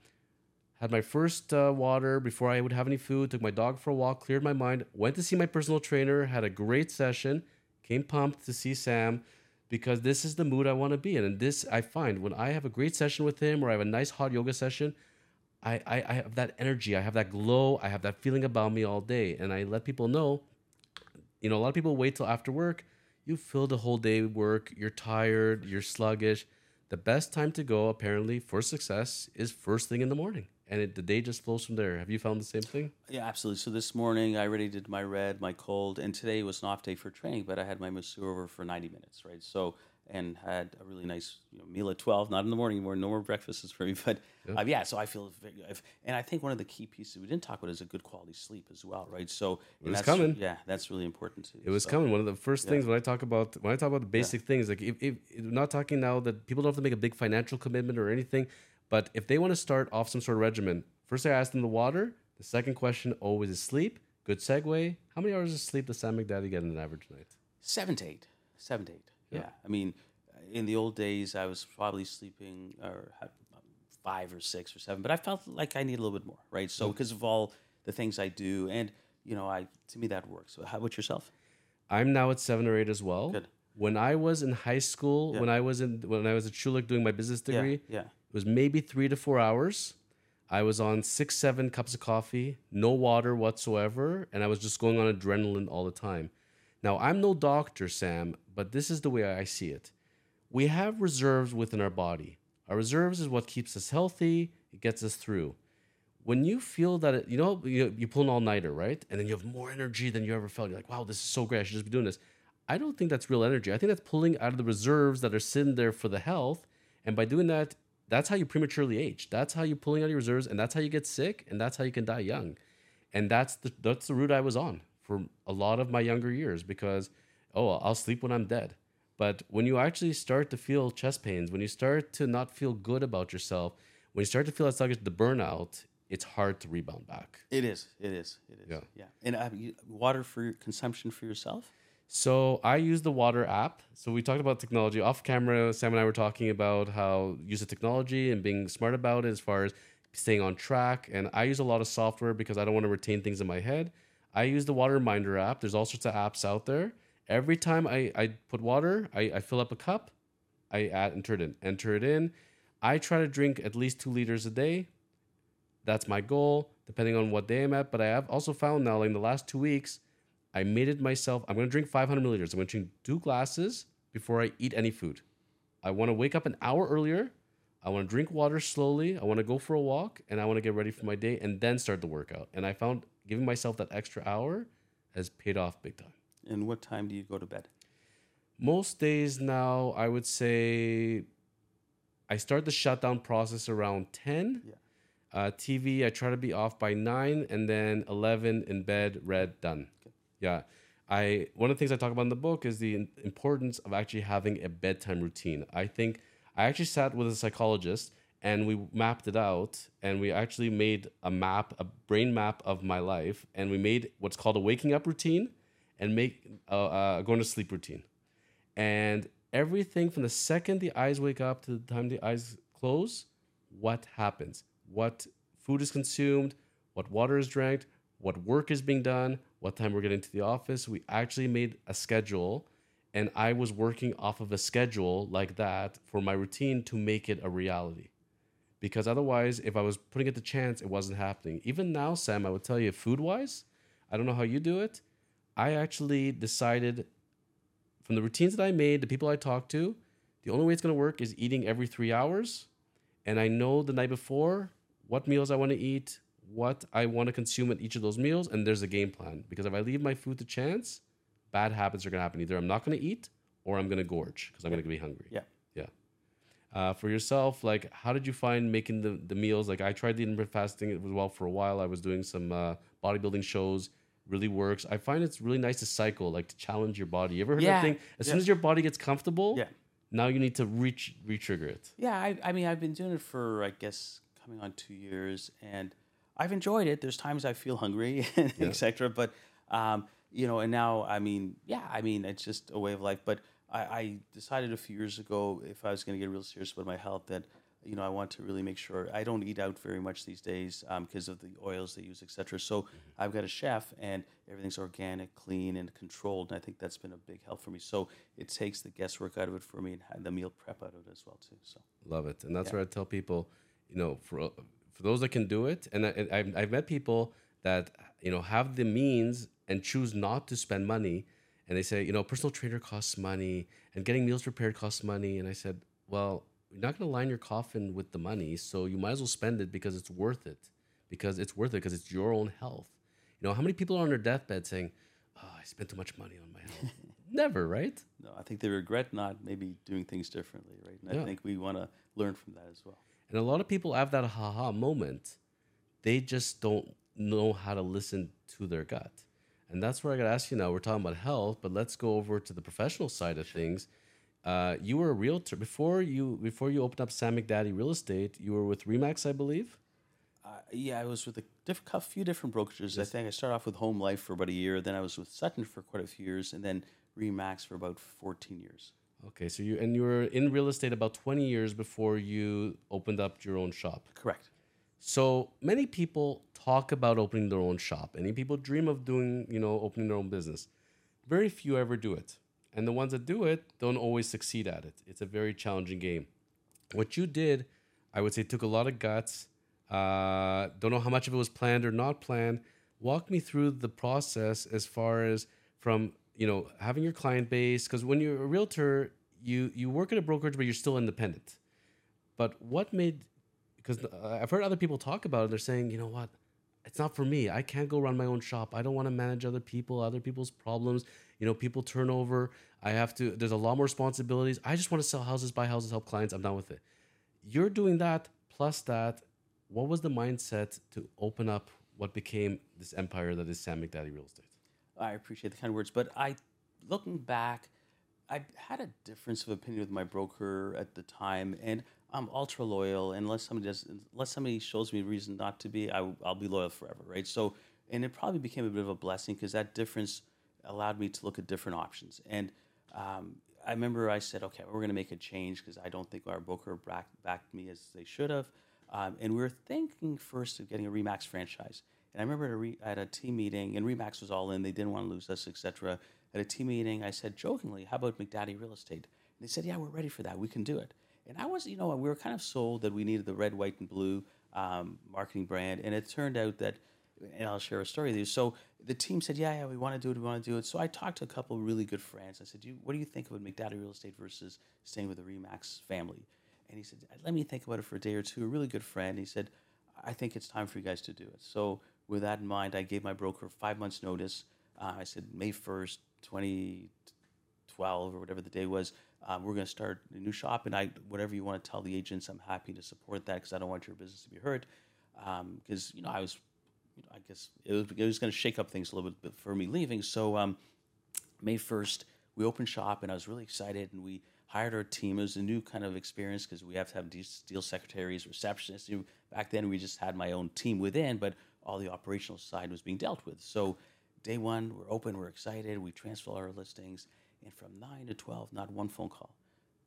had my first uh, water before I would have any food, took my dog for a walk, cleared my mind, went to see my personal trainer, had a great session, came pumped to see Sam because this is the mood I want to be in. And this I find when I have a great session with him or I have a nice hot yoga session, I, I, I have that energy, I have that glow, I have that feeling about me all day. And I let people know, you know, a lot of people wait till after work. You fill the whole day work, you're tired, you're sluggish. The best time to go, apparently, for success is first thing in the morning. And it, the day just flows from there. Have you found the same thing? Yeah, absolutely. So this morning I already did my red, my cold, and today was an off day for training, but I had my masseur over for 90 minutes, right? So and had a really nice you know, meal at 12 not in the morning anymore no more breakfasts for me but yeah. Uh, yeah so i feel very, and i think one of the key pieces we didn't talk about is a good quality sleep as well right so it was coming yeah that's really important too it was so, coming one of the first yeah. things when i talk about when i talk about the basic yeah. things like if, if, if not talking now that people don't have to make a big financial commitment or anything but if they want to start off some sort of regimen first i ask them the water the second question always is sleep good segue how many hours of sleep does sam mcdadi get in an average night seven to eight seven to eight yeah, i mean in the old days, I was probably sleeping or five or six or seven, but I felt like I need a little bit more, right? So mm. because of all the things I do, and you know, I to me that works. So how about yourself? I'm now at seven or eight as well. Good. When I was in high school, yeah. when I was in when I was at Schulich doing my business degree, yeah, yeah. It was maybe three to four hours. I was on six, seven cups of coffee, no water whatsoever, and I was just going on adrenaline all the time. Now, I'm no doctor, Sam, but this is the way I see it we have reserves within our body. Our reserves is what keeps us healthy, it gets us through. When you feel that, it, you know, you, you pull an all nighter, right? And then you have more energy than you ever felt. You're like, wow, this is so great. I should just be doing this. I don't think that's real energy. I think that's pulling out of the reserves that are sitting there for the health. And by doing that, that's how you prematurely age. That's how you're pulling out your reserves, and that's how you get sick, and that's how you can die young. And that's the that's the route I was on for a lot of my younger years because, oh, I'll sleep when I'm dead. But when you actually start to feel chest pains, when you start to not feel good about yourself, when you start to feel that sluggish, the burnout, it's hard to rebound back. It is. It is. It is. Yeah. Yeah. And uh, you, water for consumption for yourself. So I use the water app. So we talked about technology off camera. Sam and I were talking about how use of technology and being smart about it as far as staying on track. And I use a lot of software because I don't want to retain things in my head. I use the water reminder app. There's all sorts of apps out there. Every time I, I put water, I, I fill up a cup, I add enter it in, enter it in. I try to drink at least two liters a day. That's my goal, depending on what day I'm at. But I have also found now, like in the last two weeks, I made it myself. I'm gonna drink 500 milliliters. I'm gonna drink two glasses before I eat any food. I want to wake up an hour earlier. I want to drink water slowly. I want to go for a walk, and I want to get ready for my day, and then start the workout. And I found giving myself that extra hour has paid off big time. And what time do you go to bed? Most days now, I would say I start the shutdown process around 10. Yeah. Uh, TV, I try to be off by 9 and then 11 in bed, read, done. Yeah. I one of the things I talk about in the book is the importance of actually having a bedtime routine. I think I actually sat with a psychologist and we mapped it out and we actually made a map, a brain map of my life and we made what's called a waking up routine and make uh, uh, going to sleep routine. And everything from the second the eyes wake up to the time the eyes close, what happens? What food is consumed? What water is drank? What work is being done? What time we're getting to the office? We actually made a schedule, and I was working off of a schedule like that for my routine to make it a reality. Because otherwise, if I was putting it to chance, it wasn't happening. Even now, Sam, I would tell you, food wise, I don't know how you do it I actually decided from the routines that I made, the people I talked to, the only way it's going to work is eating every three hours. And I know the night before what meals I want to eat, what I want to consume at each of those meals, and there's a game plan. Because if I leave my food to chance, bad habits are going to happen. Either I'm not going to eat or I'm going to gorge because I'm going to be hungry. Yeah. Yeah. Uh, for yourself, like, how did you find making the, the meals? Like, I tried the intermittent fasting as well for a while. I was doing some uh, bodybuilding shows really works. I find it's really nice to cycle, like to challenge your body. You ever heard yeah. that thing? As yeah. soon as your body gets comfortable, yeah. now you need to reach re-trigger it. Yeah, I, I mean, I've been doing it for I guess coming on two years, and I've enjoyed it. There's times I feel hungry, yeah. etc. But um, you know, and now I mean, yeah, I mean, it's just a way of life. But I, I decided a few years ago if I was going to get real serious about my health that you know, I want to really make sure I don't eat out very much these days because um, of the oils they use, etc. So mm-hmm. I've got a chef, and everything's organic, clean, and controlled. And I think that's been a big help for me. So it takes the guesswork out of it for me, and the meal prep out of it as well too. So love it, and that's yeah. where I tell people, you know, for for those that can do it, and I, I've, I've met people that you know have the means and choose not to spend money, and they say, you know, personal trainer costs money, and getting meals prepared costs money, and I said, well, you're not going to line your coffin with the money, so you might as well spend it because it's worth it, because it's worth it because it's your own health. You know, how many people are on their deathbed saying, oh, I spent too much money on my health? Never, right? No, I think they regret not maybe doing things differently, right? And Yeah. I think we want to learn from that as well. And a lot of people have that haha moment. They just don't know how to listen to their gut. And that's where I got to ask you now. We're talking about health, but let's go over to the professional side of things. Uh, you were a realtor before you before you opened up Sam McDadi Real Estate. You were with Remax, I believe. Uh, yeah, I was with a diff- few different brokerages. I think I started off with Home Life for about a year. Then I was with Sutton for quite a few years, and then Remax for about 14 years. Okay, so you and you were in real estate about twenty years before you opened up your own shop. Correct. So many people talk about opening their own shop. Many people dream of doing, you know, opening their own business. Very few ever do it. And the ones that do it don't always succeed at it. It's a very challenging game. What you did, I would say, took a lot of guts. Uh, don't know how much of it was planned or not planned. Walk me through the process as far as from you know having your client base because when you're a realtor, you you work at a brokerage, but you're still independent. But what made because uh, I've heard other people talk about it. They're saying, you know what, it's not for me. I can't go run my own shop. I don't want to manage other people, other people's problems. You know, people turnover. I have to. There's a lot more responsibilities. I just want to sell houses, buy houses, help clients. I'm done with it. You're doing that plus that. What was the mindset to open up what became this empire that is Sam McDadi Real Estate? I appreciate the kind words, but I, looking back, I had a difference of opinion with my broker at the time, and I'm ultra loyal. Unless somebody does, unless somebody shows me reason not to be, I, will be loyal forever, right? So, and it probably became a bit of a blessing because that difference allowed me to look at different options. And um, I remember I said, okay, we're going to make a change because I don't think our broker backed, backed me as they should have. Um, and we were thinking first of getting a Remax franchise. And I remember at a, re, at a team meeting, and Remax was all in. They didn't want to lose us, etc. At a team meeting, I said jokingly, "How about McDadi Real Estate?" And they said, "Yeah, we're ready for that. We can do it." And I was, you know, we were kind of sold that we needed the red, white, and blue um, marketing brand. And it turned out that, and I'll share a story with you. So the team said, "Yeah, yeah, we want to do it. We want to do it." So I talked to a couple of really good friends. I said, you, "What do you think about McDadi Real Estate versus staying with the Remax family?" And he said, "Let me think about it for a day or two." A really good friend. He said, "I think it's time for you guys to do it." So with that in mind, I gave my broker five months' notice. Uh, I said, May 1st, 2012, or whatever the day was, um, we're going to start a new shop. And I, whatever you want to tell the agents, I'm happy to support that because I don't want your business to be hurt. Because, you know, I was, you know, I guess it was, it was going to shake up things a little bit for me leaving. So, um, May 1st, we opened shop and I was really excited. And we hired our team. It was a new kind of experience because we have to have deal secretaries, receptionists. Back then, we just had my own team within, but all the operational side was being dealt with. So, day one, we're open, we're excited, we transfer our listings. And from 9 to 12, not one phone call.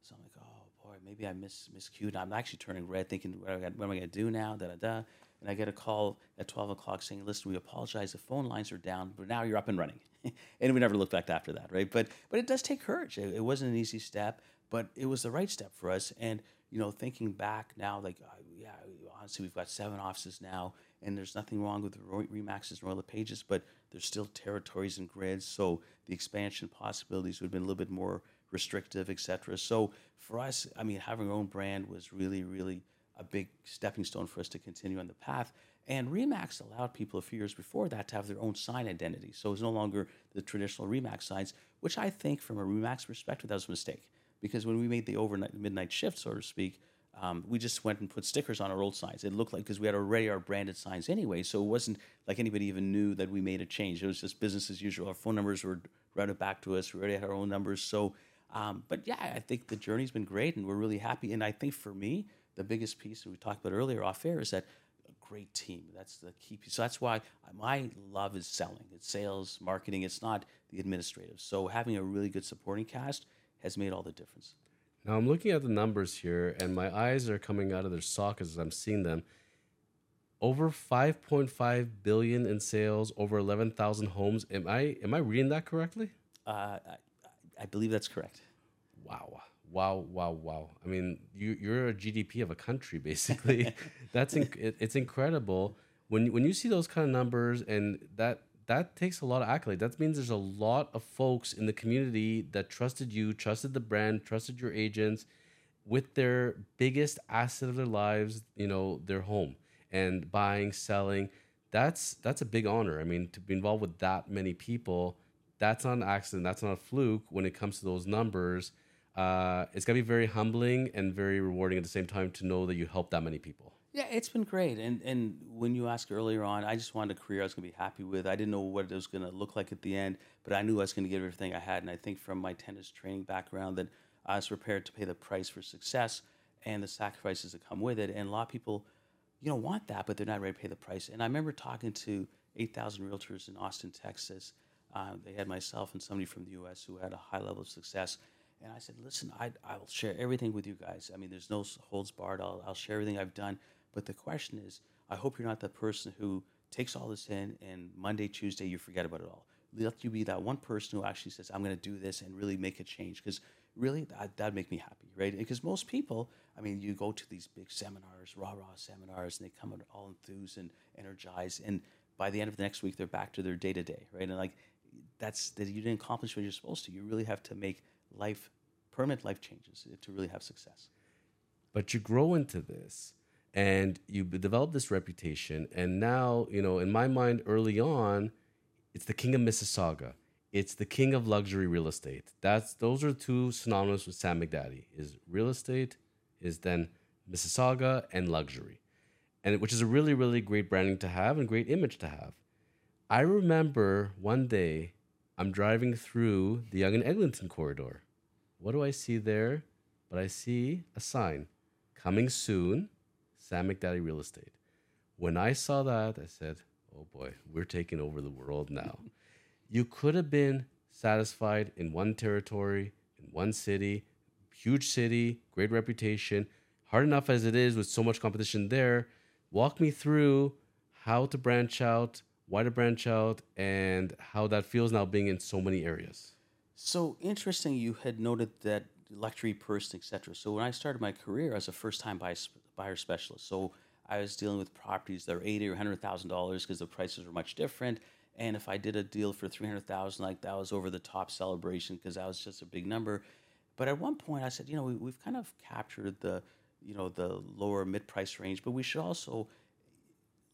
So I'm like, oh boy, maybe I miss miscued. I'm actually turning red, thinking, what, am I going to do now? Da da da. And I get a call at 12 o'clock saying, listen, we apologize. The phone lines are down, but now you're up and running. and we never looked back after that, right? But but it does take courage. It, it wasn't an easy step, but it was the right step for us. And you know, thinking back now, like uh, yeah, honestly, we've got seven offices now, and there's nothing wrong with Roy- Remaxes and Royal LePages, but there's still territories and grids, so the expansion possibilities would have been a little bit more restrictive, etc. So for us, I mean, having our own brand was really, really a big stepping stone for us to continue on the path. And Remax allowed people a few years before that to have their own sign identity. So it's no longer the traditional Remax signs, which I think, from a Remax perspective, that was a mistake. Because when we made the overnight, midnight shift, so to speak, um, we just went and put stickers on our old signs. It looked like because we had already our branded signs anyway, so it wasn't like anybody even knew that we made a change. It was just business as usual. Our phone numbers were routed back to us. We already had our own numbers. So, um, but yeah, I think the journey's been great, and we're really happy. And I think for me, the biggest piece that we talked about earlier off air is that a great team. That's the key piece. So that's why my love is selling. It's sales, marketing. It's not the administrative. So having a really good supporting cast has made all the difference. Now I'm looking at the numbers here, and my eyes are coming out of their sockets as I'm seeing them. Over 5.5 billion in sales, over 11,000 homes. Am I am I reading that correctly? Uh, I, I believe that's correct. Wow, wow, wow, wow. I mean, you, you're a GDP of a country, basically. That's inc- it, it's incredible when when you see those kind of numbers, and that that takes a lot of accolade. That means there's a lot of folks in the community that trusted you, trusted the brand, trusted your agents, with their biggest asset of their lives, you know, their home, and buying, selling. That's that's a big honor. I mean, to be involved with that many people, that's not an accident. That's not a fluke. When it comes to those numbers uh, it's gonna be very humbling and very rewarding at the same time to know that you helped that many people. Yeah, it's been great. And and when you asked earlier on, I just wanted a career I was gonna be happy with. I didn't know what it was gonna look like at the end, but I knew I was gonna give everything I had. And I think from my tennis training background that I was prepared to pay the price for success and the sacrifices that come with it. And a lot of people, you know, want that, but they're not ready to pay the price. And I remember talking to 8,000 realtors in Austin, Texas. Uh, they had myself and somebody from the U.S. who had a high level of success and I said, listen, I, I'll share everything with you guys. I mean, there's no holds barred. I'll, I'll share everything I've done. But the question is, I hope you're not the person who takes all this in and Monday, Tuesday, you forget about it all. Let you be that one person who actually says, I'm going to do this and really make a change. Because really, that, that'd make me happy, right? Because most people, I mean, you go to these big seminars, rah rah seminars, and they come out all enthused and energized. And by the end of the next week, they're back to their day to day, right? And like, that's that you didn't accomplish what you're supposed to. You really have to make life, permanent life changes to really have success. But you grow into this and you develop this reputation. And now, you know, in my mind, early on, it's the king of Mississauga. It's the king of luxury real estate. That's those are two synonymous with Sam McDadi. Is real estate is then Mississauga and luxury, and which is a really really great branding to have and great image to have. I remember one day I'm driving through the Yonge and Eglinton corridor. What do I see there? But I see a sign coming soon, Sam McDadi Real Estate. When I saw that, I said, oh boy, we're taking over the world now. you could have been satisfied in one territory, in one city, huge city, great reputation, hard enough as it is with so much competition there. Walk me through how to branch out, why to branch out, and how that feels now being in so many areas. So interesting, you had noted that luxury person, etc. So when I started my career as a first-time buy, buyer specialist, so I was dealing with properties that are eighty or hundred thousand dollars because the prices were much different. And if I did a deal for three hundred thousand, like that was over the top celebration because that was just a big number. But at one point, I said, you know, we, we've kind of captured the, you know, the lower mid-price range, but we should also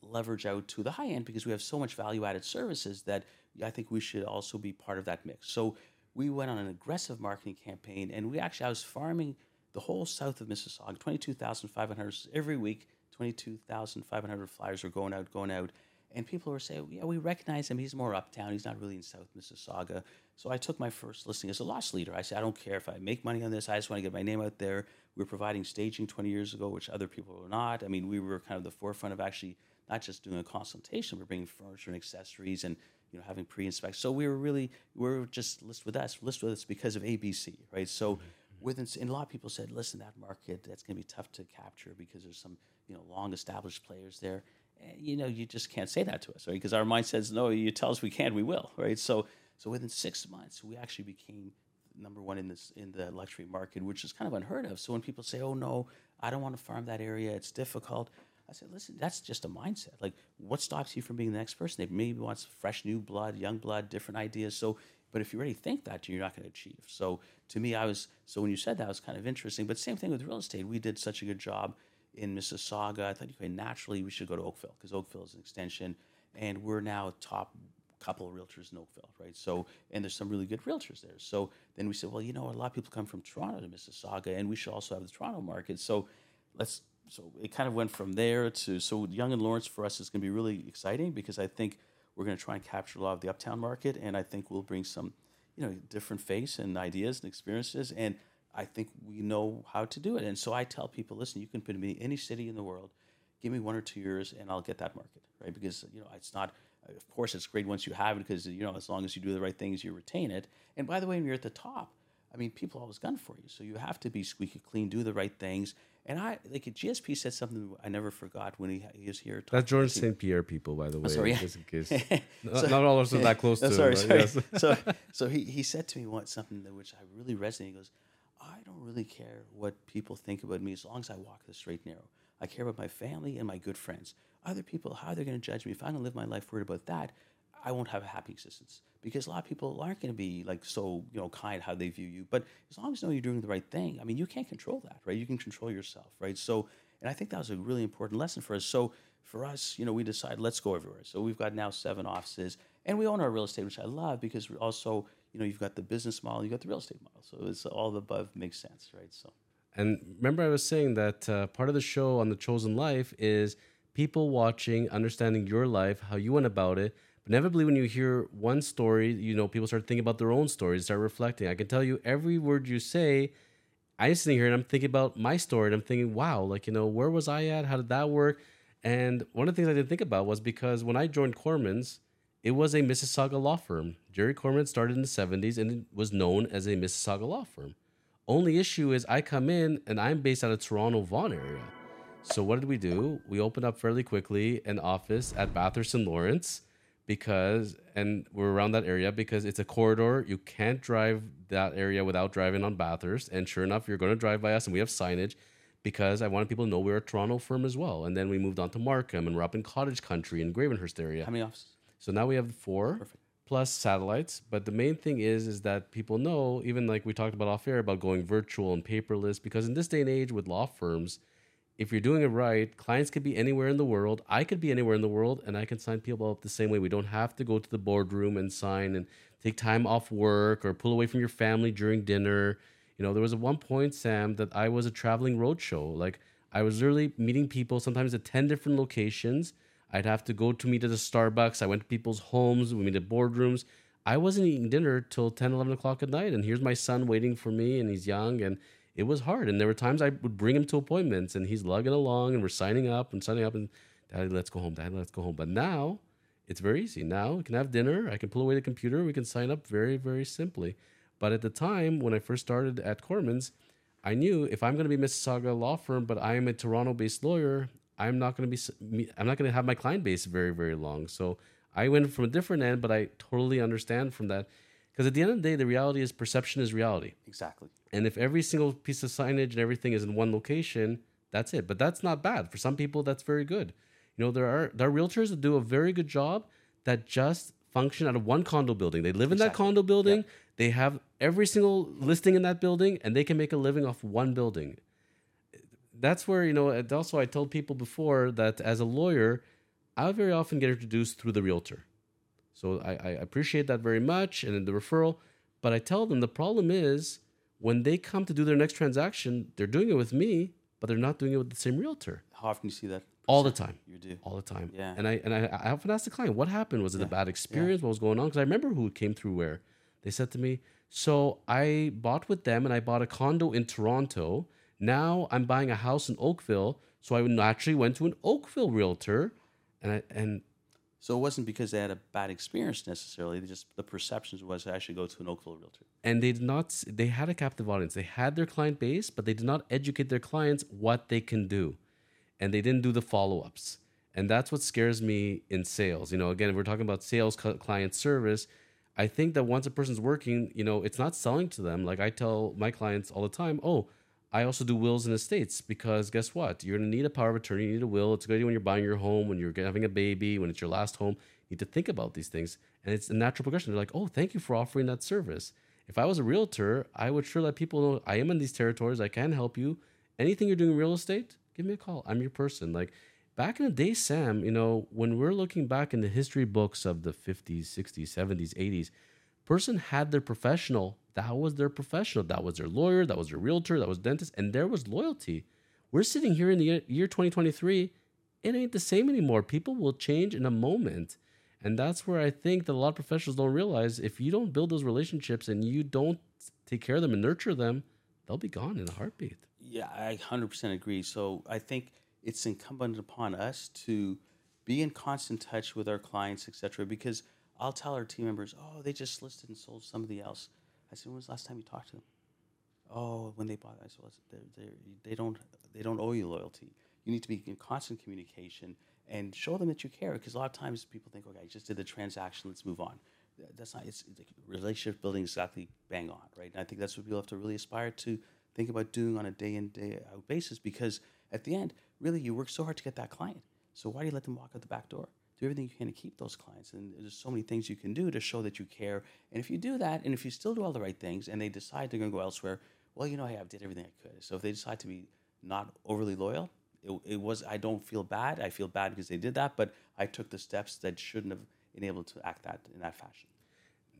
leverage out to the high end because we have so much value-added services that I think we should also be part of that mix. So we went on an aggressive marketing campaign, and we actually I was farming the whole south of Mississauga, twenty two thousand five hundred every week. Twenty two thousand five hundred flyers were going out, going out, and people were saying, "Yeah, we recognize him. He's more uptown. He's not really in South Mississauga." So I took my first listing as a loss leader. I said, "I don't care if I make money on this. I just want to get my name out there." We were providing staging 20 years ago, which other people were not. I mean, we were kind of the forefront of actually not just doing a consultation, we're bringing furniture and accessories and you know, having pre-inspection. So we were really, we were just list with us, list with us because of ABC, right? So mm-hmm. Within, and a lot of people said, listen, that market, that's going to be tough to capture because there's some, you know, long established players there. And, you know, you just can't say that to us, right? Because our mind says, no, you tell us we can't, we will, right? So, so within six months, we actually became number one in this in the luxury market, which is kind of unheard of. So when people say, "Oh no, I don't want to farm that area; it's difficult," I said, listen, that's just a mindset. Like, what stops you from being the next person? They maybe wants fresh new blood, young blood, different ideas. So, but if you already think that, you're not going to achieve. So, to me, I was so when you said that, was kind of interesting. But same thing with real estate. We did such a good job in Mississauga. I thought, okay, naturally we should go to Oakville because Oakville is an extension, and we're now a top couple of realtors in Oakville, right? So, and there's some really good realtors there. So then we said, well, you know, a lot of people come from Toronto to Mississauga, and we should also have the Toronto market. So let's so it kind of went from there to so Yonge and Lawrence for us is going to be really exciting because I think we're going to try and capture a lot of the uptown market, and I think we'll bring some, you know, different face and ideas and experiences, and I think we know how to do it. And so I tell people, listen, you can put me in any city in the world, give me one or two years, and I'll get that market, right? Because you know, it's not. Of course, it's great once you have it because you know, as long as you do the right things, you retain it. And by the way, when you're at the top, I mean, people always gun for you, so you have to be squeaky clean, do the right things and I like GSP said something I never forgot when he, he was here. Talking. That's Georges St-Pierre people, by the way. Oh, sorry, yeah. just in case. not, not all of us are that close no, to sorry, him. Sorry. Yes. so, so he, he said to me once something that which I really resonated. He goes, I don't really care what people think about me as long as I walk the straight and narrow. I care about my family and my good friends. Other people, how are they're going to judge me, if I'm going to live my life worried about that, I won't have a happy existence because a lot of people aren't going to be like so you know kind how they view you. But as long as you know you're doing the right thing, I mean, you can't control that, right? You can control yourself, right? So, and I think that was a really important lesson for us. So for us, you know, we decided let's go everywhere. So we've got now seven offices, and we own our real estate, which I love because we also, you know, you've got the business model, you've got the real estate model. So it's all the above makes sense, right? So. And remember, I was saying that uh, part of the show on the Chosen Life is people watching, understanding your life, how you went about it, inevitably when you hear one story you know people start thinking about their own stories start reflecting. I can tell you every word you say i'm sitting here and i'm thinking about my story and i'm thinking wow like you know where was i at? How did that work? And one of the things i didn't think about was because when i joined kormans it was a mississauga law firm. Jerry korman started in the 70s and it was known as a mississauga law firm. Only issue is i come in and i'm based out of toronto vaughan area. So what did we do? We opened up fairly quickly an office at bathurst and lawrence because and we're around that area because it's a corridor. You can't drive that area without driving on bathurst and sure enough you're going to drive by us and we have signage because i wanted people to know we're a toronto firm as well. And then we moved on to markham and we're up in cottage country in gravenhurst area. How many offices? so now we have four Perfect. plus satellites. But the main thing is is that people know even like we talked about off air about going virtual and paperless because in this day and age with law firms if you're doing it right, clients could be anywhere in the world. I could be anywhere in the world, and I can sign people up the same way. We don't have to go to the boardroom and sign and take time off work or pull away from your family during dinner. You know, there was at one point, Sam, that I was a traveling roadshow. Like I was literally meeting people sometimes at ten different locations. I'd have to go to meet at a Starbucks. I went to people's homes. We meet at boardrooms. I wasn't eating dinner till 10, 11 o'clock at night. And here's my son waiting for me, and he's young. And it was hard. And there were times I would bring him to appointments and he's lugging along and we're signing up and signing up and daddy, let's go home, daddy, let's go home. But now it's very easy. Now we can have dinner. I can pull away the computer. We can sign up very, very simply. But at the time when I first started at Korman's, I knew if I'm going to be Mississauga law firm, but I am a Toronto-based lawyer, I'm not going to be. I'm not going to have my client base very, very long. So I went from a different end, but I totally understand from that because at the end of the day, the reality is perception is reality. Exactly. And if every single piece of signage and everything is in one location, that's it. But that's not bad. For some people, that's very good. You know, there are there are realtors that do a very good job that just function out of one condo building. They live in that condo building. They have every single listing in that building, and they can make a living off one building. That's where you know. And also, I told people before that as a lawyer, I very often get introduced through the realtor. So I, I appreciate that very much and then the referral. But I tell them the problem is when they come to do their next transaction, they're doing it with me, but they're not doing it with the same realtor How often do you see that? all the time. You do. All the time. Yeah. And I and I, I often ask the client, what happened? Was it a bad experience? What was going on? Because I remember who came through where. They said to me, So I bought with them and I bought a condo in Toronto. Now I'm buying a house in Oakville. So I naturally went to an Oakville realtor and I and So it wasn't because they had a bad experience necessarily. They just the perceptions was I should go to an Oakville realtor. and they did not they had a captive audience. They had their client base but they did not educate their clients what they can do. And they didn't do the follow-ups. And that's what scares me in sales. You know again we're talking about sales client service. I think that once a person's working you know it's not selling to them. Like i tell my clients all the time oh i also do wills and estates because guess what you're to need a power of attorney you need a will it's a good idea when you're buying your home when you're having a baby when it's your last home you need to think about these things and it's a natural progression they're like oh thank you for offering that service if I was a realtor, I would sure let people know I am in these territories. I can help you. Anything you're doing in real estate, give me a call. I'm your person. Like back in the day, Sam, you know, when we're looking back in the history books of the 50s, 60s, 70s, 80s, person had their professional. That was their professional. That was their lawyer. That was their realtor. That was dentist. And there was loyalty. We're sitting here in the year- year 2023. It ain't the same anymore. People will change in a moment. And that's where I think that a lot of professionals don't realize if you don't build those relationships and you don't take care of them and nurture them, they'll be gone in a heartbeat. Yeah, I 100% agree. So I think it's incumbent upon us to be in constant touch with our clients, etc. Because I'll tell our team members, "Oh, they just listed and sold somebody else." I said, "When was the last time you talked to them?" Oh, when they bought. I said, well, they're, they're, "They don't. They don't owe you loyalty. You need to be in constant communication and show them that you care." Because a lot of times people think, "Okay, I just did the transaction. Let's move on." that's not it's, it's like relationship building exactly bang on, right? And I think that's what people have to really aspire to think about doing on a day in day out basis because at the end, really, you work so hard to get that client. So why do you let them walk out the back door? Do everything you can to keep those clients, and there's so many things you can do to show that you care. And if you do that, and if you still do all the right things, and they decide they're going to go elsewhere, well, you know, hey, I did everything I could. So if they decide to be not overly loyal, it, it was I don't feel bad. I feel bad because they did that, but I took the steps that shouldn't have been able to act that in that fashion.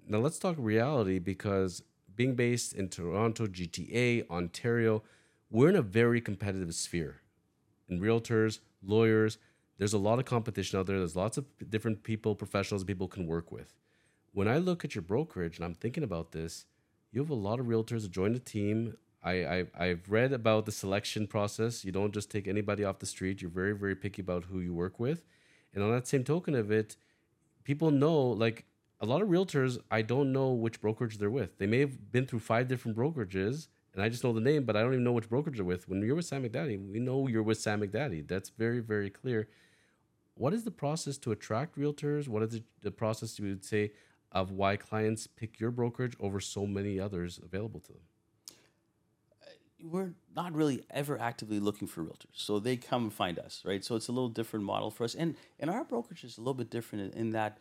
Now let's talk reality because being based in Toronto, GTA, Ontario, we're in a very competitive sphere. In realtors, lawyers, there's a lot of competition out there. There's lots of different people, professionals people can work with. When I look at your brokerage and I'm thinking about this, you have a lot of realtors that join the team. I, I I've read about the selection process. You don't just take anybody off the street. You're very very picky about who you work with, and on that same token of it, people know like a lot of realtors. I don't know which brokerage they're with. They may have been through five different brokerages, and I just know the name, but I don't even know which brokerage they're with. When you're with Sam McDadi, we know you're with Sam McDadi. That's very very clear. What is the process to attract realtors? What is the, the process you would say of why clients pick your brokerage over so many others available to them? Uh, we're not really ever actively looking for realtors. So they come and find us, right? So it's a little different model for us. And and our brokerage is a little bit different in, in that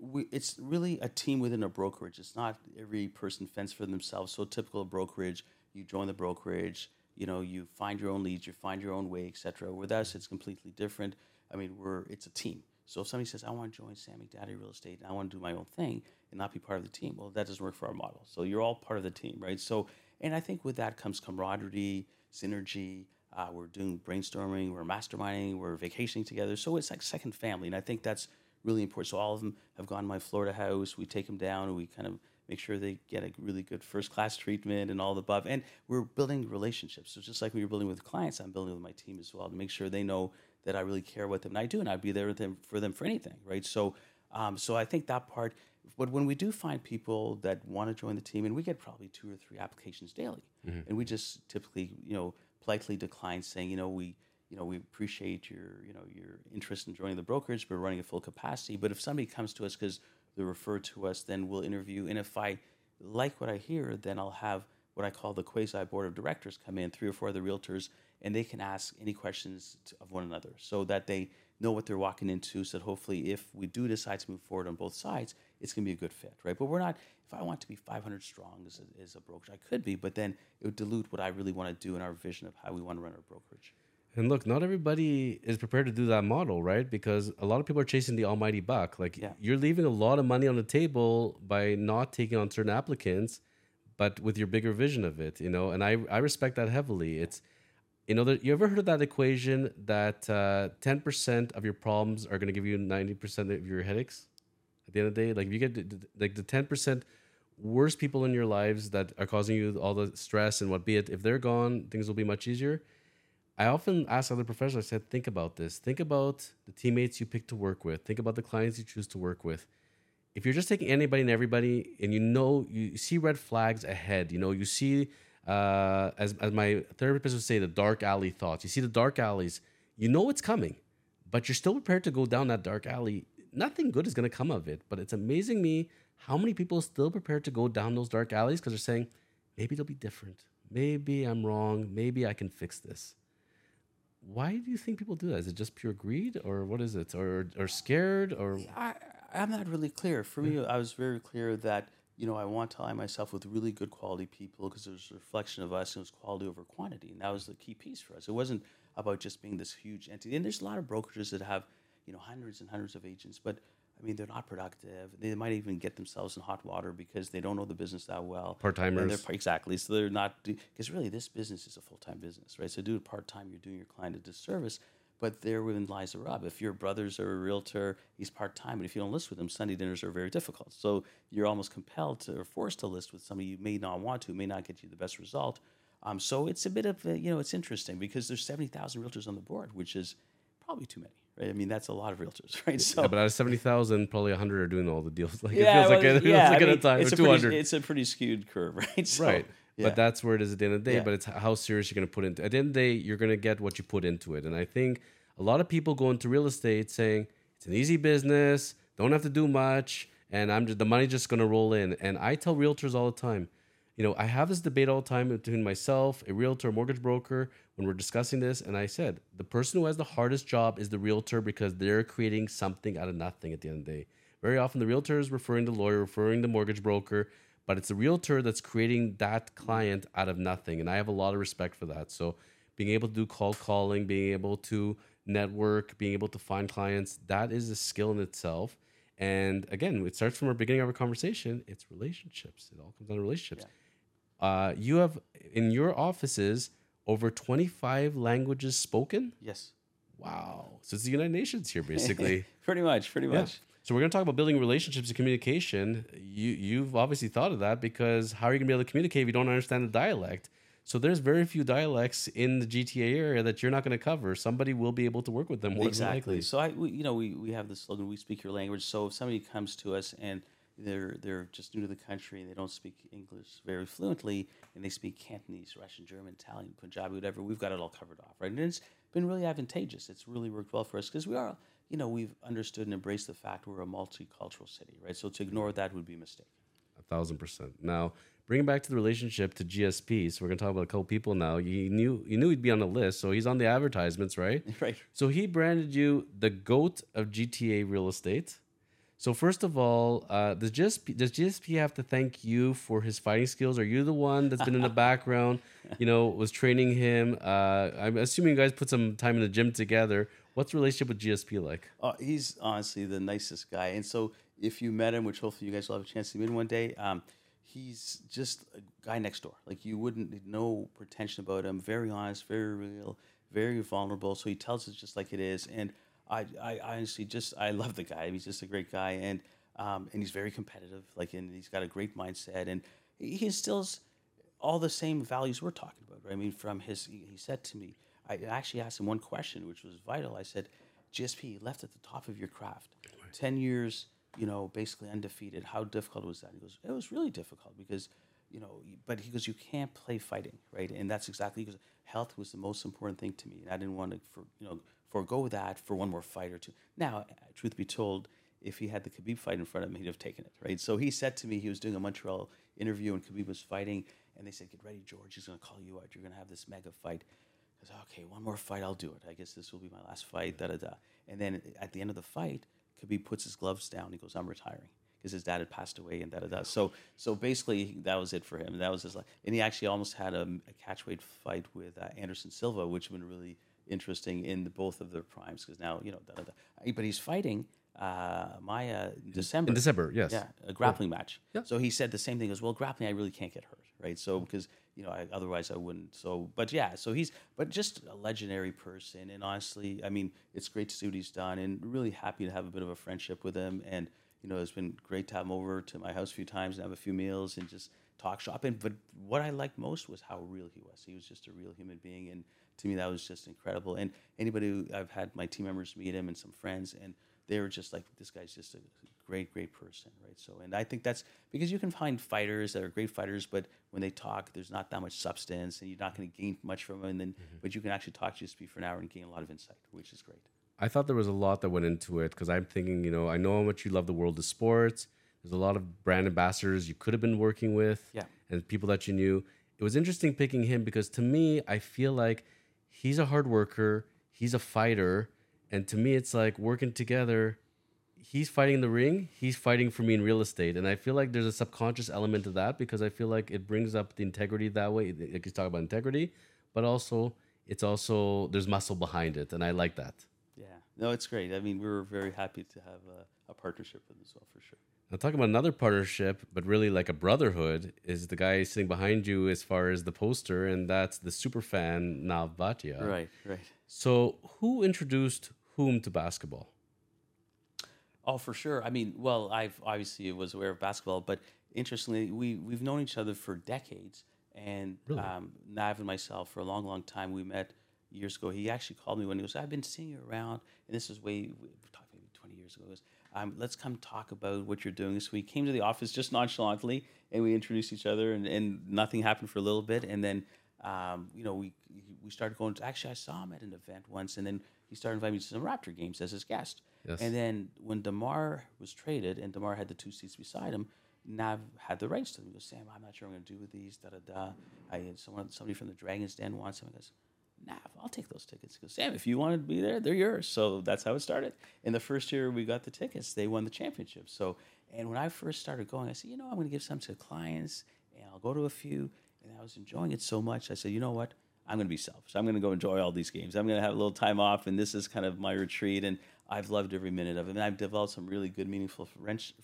we, it's really a team within a brokerage. It's not every person fends for themselves. So typical brokerage, you join the brokerage, you know, you find your own leads, you find your own way, etc. With us, it's completely different. I mean, we're it's a team. So if somebody says, I want to join Sam McDadi Real Estate and I want to do my own thing and not be part of the team, well, that doesn't work for our model. So you're all part of the team, right? So and I think with that comes camaraderie, synergy. Uh, we're doing brainstorming, we're masterminding, we're vacationing together. So it's like second family. And I think that's really important. So all of them have gone to my Florida house. We take them down and we kind of make sure they get a really good first class treatment and all the above. And we're building relationships. So just like we you're building with clients, I'm building with my team as well to make sure they know that I really care about them and I do, and I'd be there with them for them for anything, right? So, um, so I think that part but when we do find people that want to join the team, and we get probably two or three applications daily, mm-hmm. and we just typically, you know, politely decline saying, you know, we, you know, we appreciate your, you know, your interest in joining the brokerage, but we're running at full capacity. But if somebody comes to us because they're referred to us, then we'll interview. And if I like what I hear, then I'll have what I call the quasi board of directors come in, three or four other realtors, and they can ask any questions to, of one another, so that they know what they're walking into. So that hopefully, if we do decide to move forward on both sides, it's going to be a good fit, right? But we're not. If I want to be 500 strong as a, as a brokerage, I could be, but then it would dilute what I really want to do in our vision of how we want to run our brokerage. And look, not everybody is prepared to do that model, right? Because a lot of people are chasing the almighty buck. Like yeah. you're leaving a lot of money on the table by not taking on certain applicants, but with your bigger vision of it, you know. And I I respect that heavily. It's you know, you ever heard of that equation that uh, ten uh, percent of your problems are going to give you ninety percent of your headaches? At the end of the day, like if you get like the ten percent worst people in your lives that are causing you all the stress and what be it, if they're gone, things will be much easier. I often ask other professionals, I said, think about this. Think about the teammates you pick to work with. Think about the clients you choose to work with. If you're just taking anybody and everybody, and you know you see red flags ahead, you know you see uh, as, as my therapist would say, the dark alley thoughts. You see the dark alleys, you know it's coming, but you're still prepared to go down that dark alley. Nothing good is going to come of it, but it's amazing me how many people are still prepared to go down those dark alleys because they're saying, maybe it'll be different. Maybe I'm wrong. Maybe I can fix this. Why do you think people do that? Is it just pure greed, or what is it, or or scared, or? I, I'm not really clear. For me, I was very clear that you know, I want to align myself with really good quality people because it was a reflection of us and it was quality over quantity. And that was the key piece for us. It wasn't about just being this huge entity. And there's a lot of brokerages that have, you know, hundreds and hundreds of agents, but I mean, they're not productive. They might even get themselves in hot water because they don't know the business that well. Part timers. Exactly. So they're not, because really this business is a full time business, right? So do it part time, you're doing your client a disservice. But therein lies the rub. If your brothers are a realtor, he's part time, but if you don't list with him, Sunday dinners are very difficult. So you're almost compelled to or forced to list with somebody you may not want to, may not get you the best result. Um, so it's a bit of a, you know it's interesting because there's seventy thousand realtors on the board, which is probably too many. Right? I mean, that's a lot of realtors, right? So, yeah, but out of seventy thousand, probably hundred are doing all the deals. Like yeah, it feels well, like a, yeah, like I mean, a time, it's a, pretty, it's a pretty skewed curve, right? So, right. Yeah. But that's where it is at the end of the day. Yeah. But it's how serious you're going to put into. At the end of the day, you're going to get what you put into it, and I think a lot of people go into real estate saying it's an easy business, don't have to do much, and I'm just the money's just gonna roll in. And I tell realtors all the time, you know, I have this debate all the time between myself, a realtor, a mortgage broker, when we're discussing this. And I said, the person who has the hardest job is the realtor because they're creating something out of nothing at the end of the day. Very often, the realtor is referring to lawyer, referring to mortgage broker, but it's the realtor that's creating that client out of nothing. And I have a lot of respect for that. So, being able to do cold calling, being able to network, being able to find clients, that is a skill in itself. And again, it starts from our beginning of our conversation. It's relationships. It all comes down to relationships. Yeah. Uh, you have in your offices over 25 languages spoken. Yes. Wow. So it's the United Nations here, basically. pretty much. Pretty much. Yeah. So we're going to talk about building relationships and communication. You you've obviously thought of that because how are you going to be able to communicate if you don't understand the dialect? So there's very few dialects in the GTA area that you're not going to cover. Somebody will be able to work with them more exactly. So I, we, you know, we, we have the slogan, "We speak your language." So if somebody comes to us and they're they're just new to the country and they don't speak English very fluently and they speak Cantonese, Russian, German, Italian, Punjabi, whatever, we've got it all covered off, right? And it's been really advantageous. It's really worked well for us because we are, you know, we've understood and embraced the fact we're a multicultural city, right? So to ignore that would be a mistake. Thousand percent. Now bring it back to the relationship to GSP. So we're gonna talk about a couple people now. You knew you knew he'd be on the list, so he's on the advertisements, right? Right. So he branded you the goat of GTA real estate. So first of all, uh, does GSP does GSP have to thank you for his fighting skills? Are you the one that's been in the background? You know, was training him. Uh, I'm assuming you guys put some time in the gym together. What's the relationship with GSP like? Uh, he's honestly the nicest guy, and so if you met him, which hopefully you guys will have a chance to meet him one day. Um, he's just a guy next door. Like you wouldn't no pretension about him. Very honest, very real, very vulnerable. So he tells us just like it is. And I, I honestly just I love the guy. He's just a great guy, and um, and he's very competitive. Like and he's got a great mindset, and he instills all the same values we're talking about. Right? I mean, from his he said to me, I actually asked him one question, which was vital. I said, GSP left at the top of your craft, ten years you know, basically undefeated. How difficult was that? He goes, it was really difficult because, you know, but he goes, you can't play fighting, right? And that's exactly because health was the most important thing to me, and I didn't want to, for you know, forego that for one more fight or two. Now, truth be told, if he had the Khabib fight in front of him, he'd have taken it, right? So he said to me, he was doing a Montreal interview, and Khabib was fighting, and they said, "Get ready, George. He's going to call you out. You're going to have this mega fight." I said, "Okay, one more fight, I'll do it. I guess this will be my last fight." Da da da. And then at the end of the fight, Khabib puts his gloves down. He goes, "I'm retiring," because his dad had passed away and da da da. So so basically that was it for him. That was his life. And he actually almost had a, a catchweight fight with uh, Anderson Silva, which would have been really interesting in the, both of their primes because now you know da da da. But he's fighting uh, Maia December. In December, yes. Yeah, a grappling match. Yeah. So he said the same thing as well. Grappling, I really can't get hurt, right? So because you know, I, otherwise I wouldn't. So, but yeah, so he's, but just a legendary person. And honestly, I mean, it's great to see what he's done and really happy to have a bit of a friendship with him. And, you know, it's been great to have him over to my house a few times and have a few meals and just talk shopping. But what I liked most was how real he was. He was just a real human being. And to me, that was just incredible. And anybody who I've had my team members meet him and some friends, and they were just like, this guy's just a great, great person, right? So, and I think that's because you can find fighters that are great fighters, but when they talk, there's not that much substance, and you're not going to gain much from them. And then, mm-hmm. but you can actually talk to GSP for an hour and gain a lot of insight, which is great. I thought there was a lot that went into it because I'm thinking, you know, I know how much you love the world of sports. There's a lot of brand ambassadors you could have been working with, yeah. and people that you knew. It was interesting picking him because to me, I feel like he's a hard worker, he's a fighter, and to me, it's like working together he's fighting in the ring, he's fighting for me in real estate. And I feel like there's a subconscious element to that because I feel like it brings up the integrity that way. Like you talk about integrity, but also it's also there's muscle behind it, and I like that. Yeah, no, it's great. I mean, we were very happy to have a, a partnership with as well, for sure. Now, talking about another partnership, but really like a brotherhood, is the guy sitting behind you as far as the poster, and that's the super fan Nav Bhatia. Right, right. So, who introduced whom to basketball? Oh, for sure. I mean, well, I've obviously was aware of basketball, but interestingly, we we've known each other for decades. And really? um, Nav and myself, for a long, long time, we met years ago. He actually called me when he goes, "I've been seeing you around," and this is way maybe 20 years ago. He goes, um, "Let's come talk about what you're doing." So we came to the office just nonchalantly, and we introduced each other, and, and nothing happened for a little bit, and then um, you know we we started going. To, actually, I saw him at an event once, and then he started inviting me to some Raptor games as his guest. Yes. And then when DeMar was traded, and DeMar had the two seats beside him, Nav had the rights to them. He goes, Sam, I'm not sure I'm going to do with these. Da da da. I had someone, somebody from the Dragons Den wants them. He goes, Nav, I'll take those tickets. He goes, Sam, if you want to be there, they're yours. So that's how it started. In the first year we got the tickets, they won the championship. So, and when I first started going, I said, you know, I'm going to give some to clients, and I'll go to a few. And I was enjoying it so much. I said, you know what? I'm going to be selfish. I'm going to go enjoy all these games. I'm going to have a little time off, and this is kind of my retreat. And I've loved every minute of it. And I've developed some really good, meaningful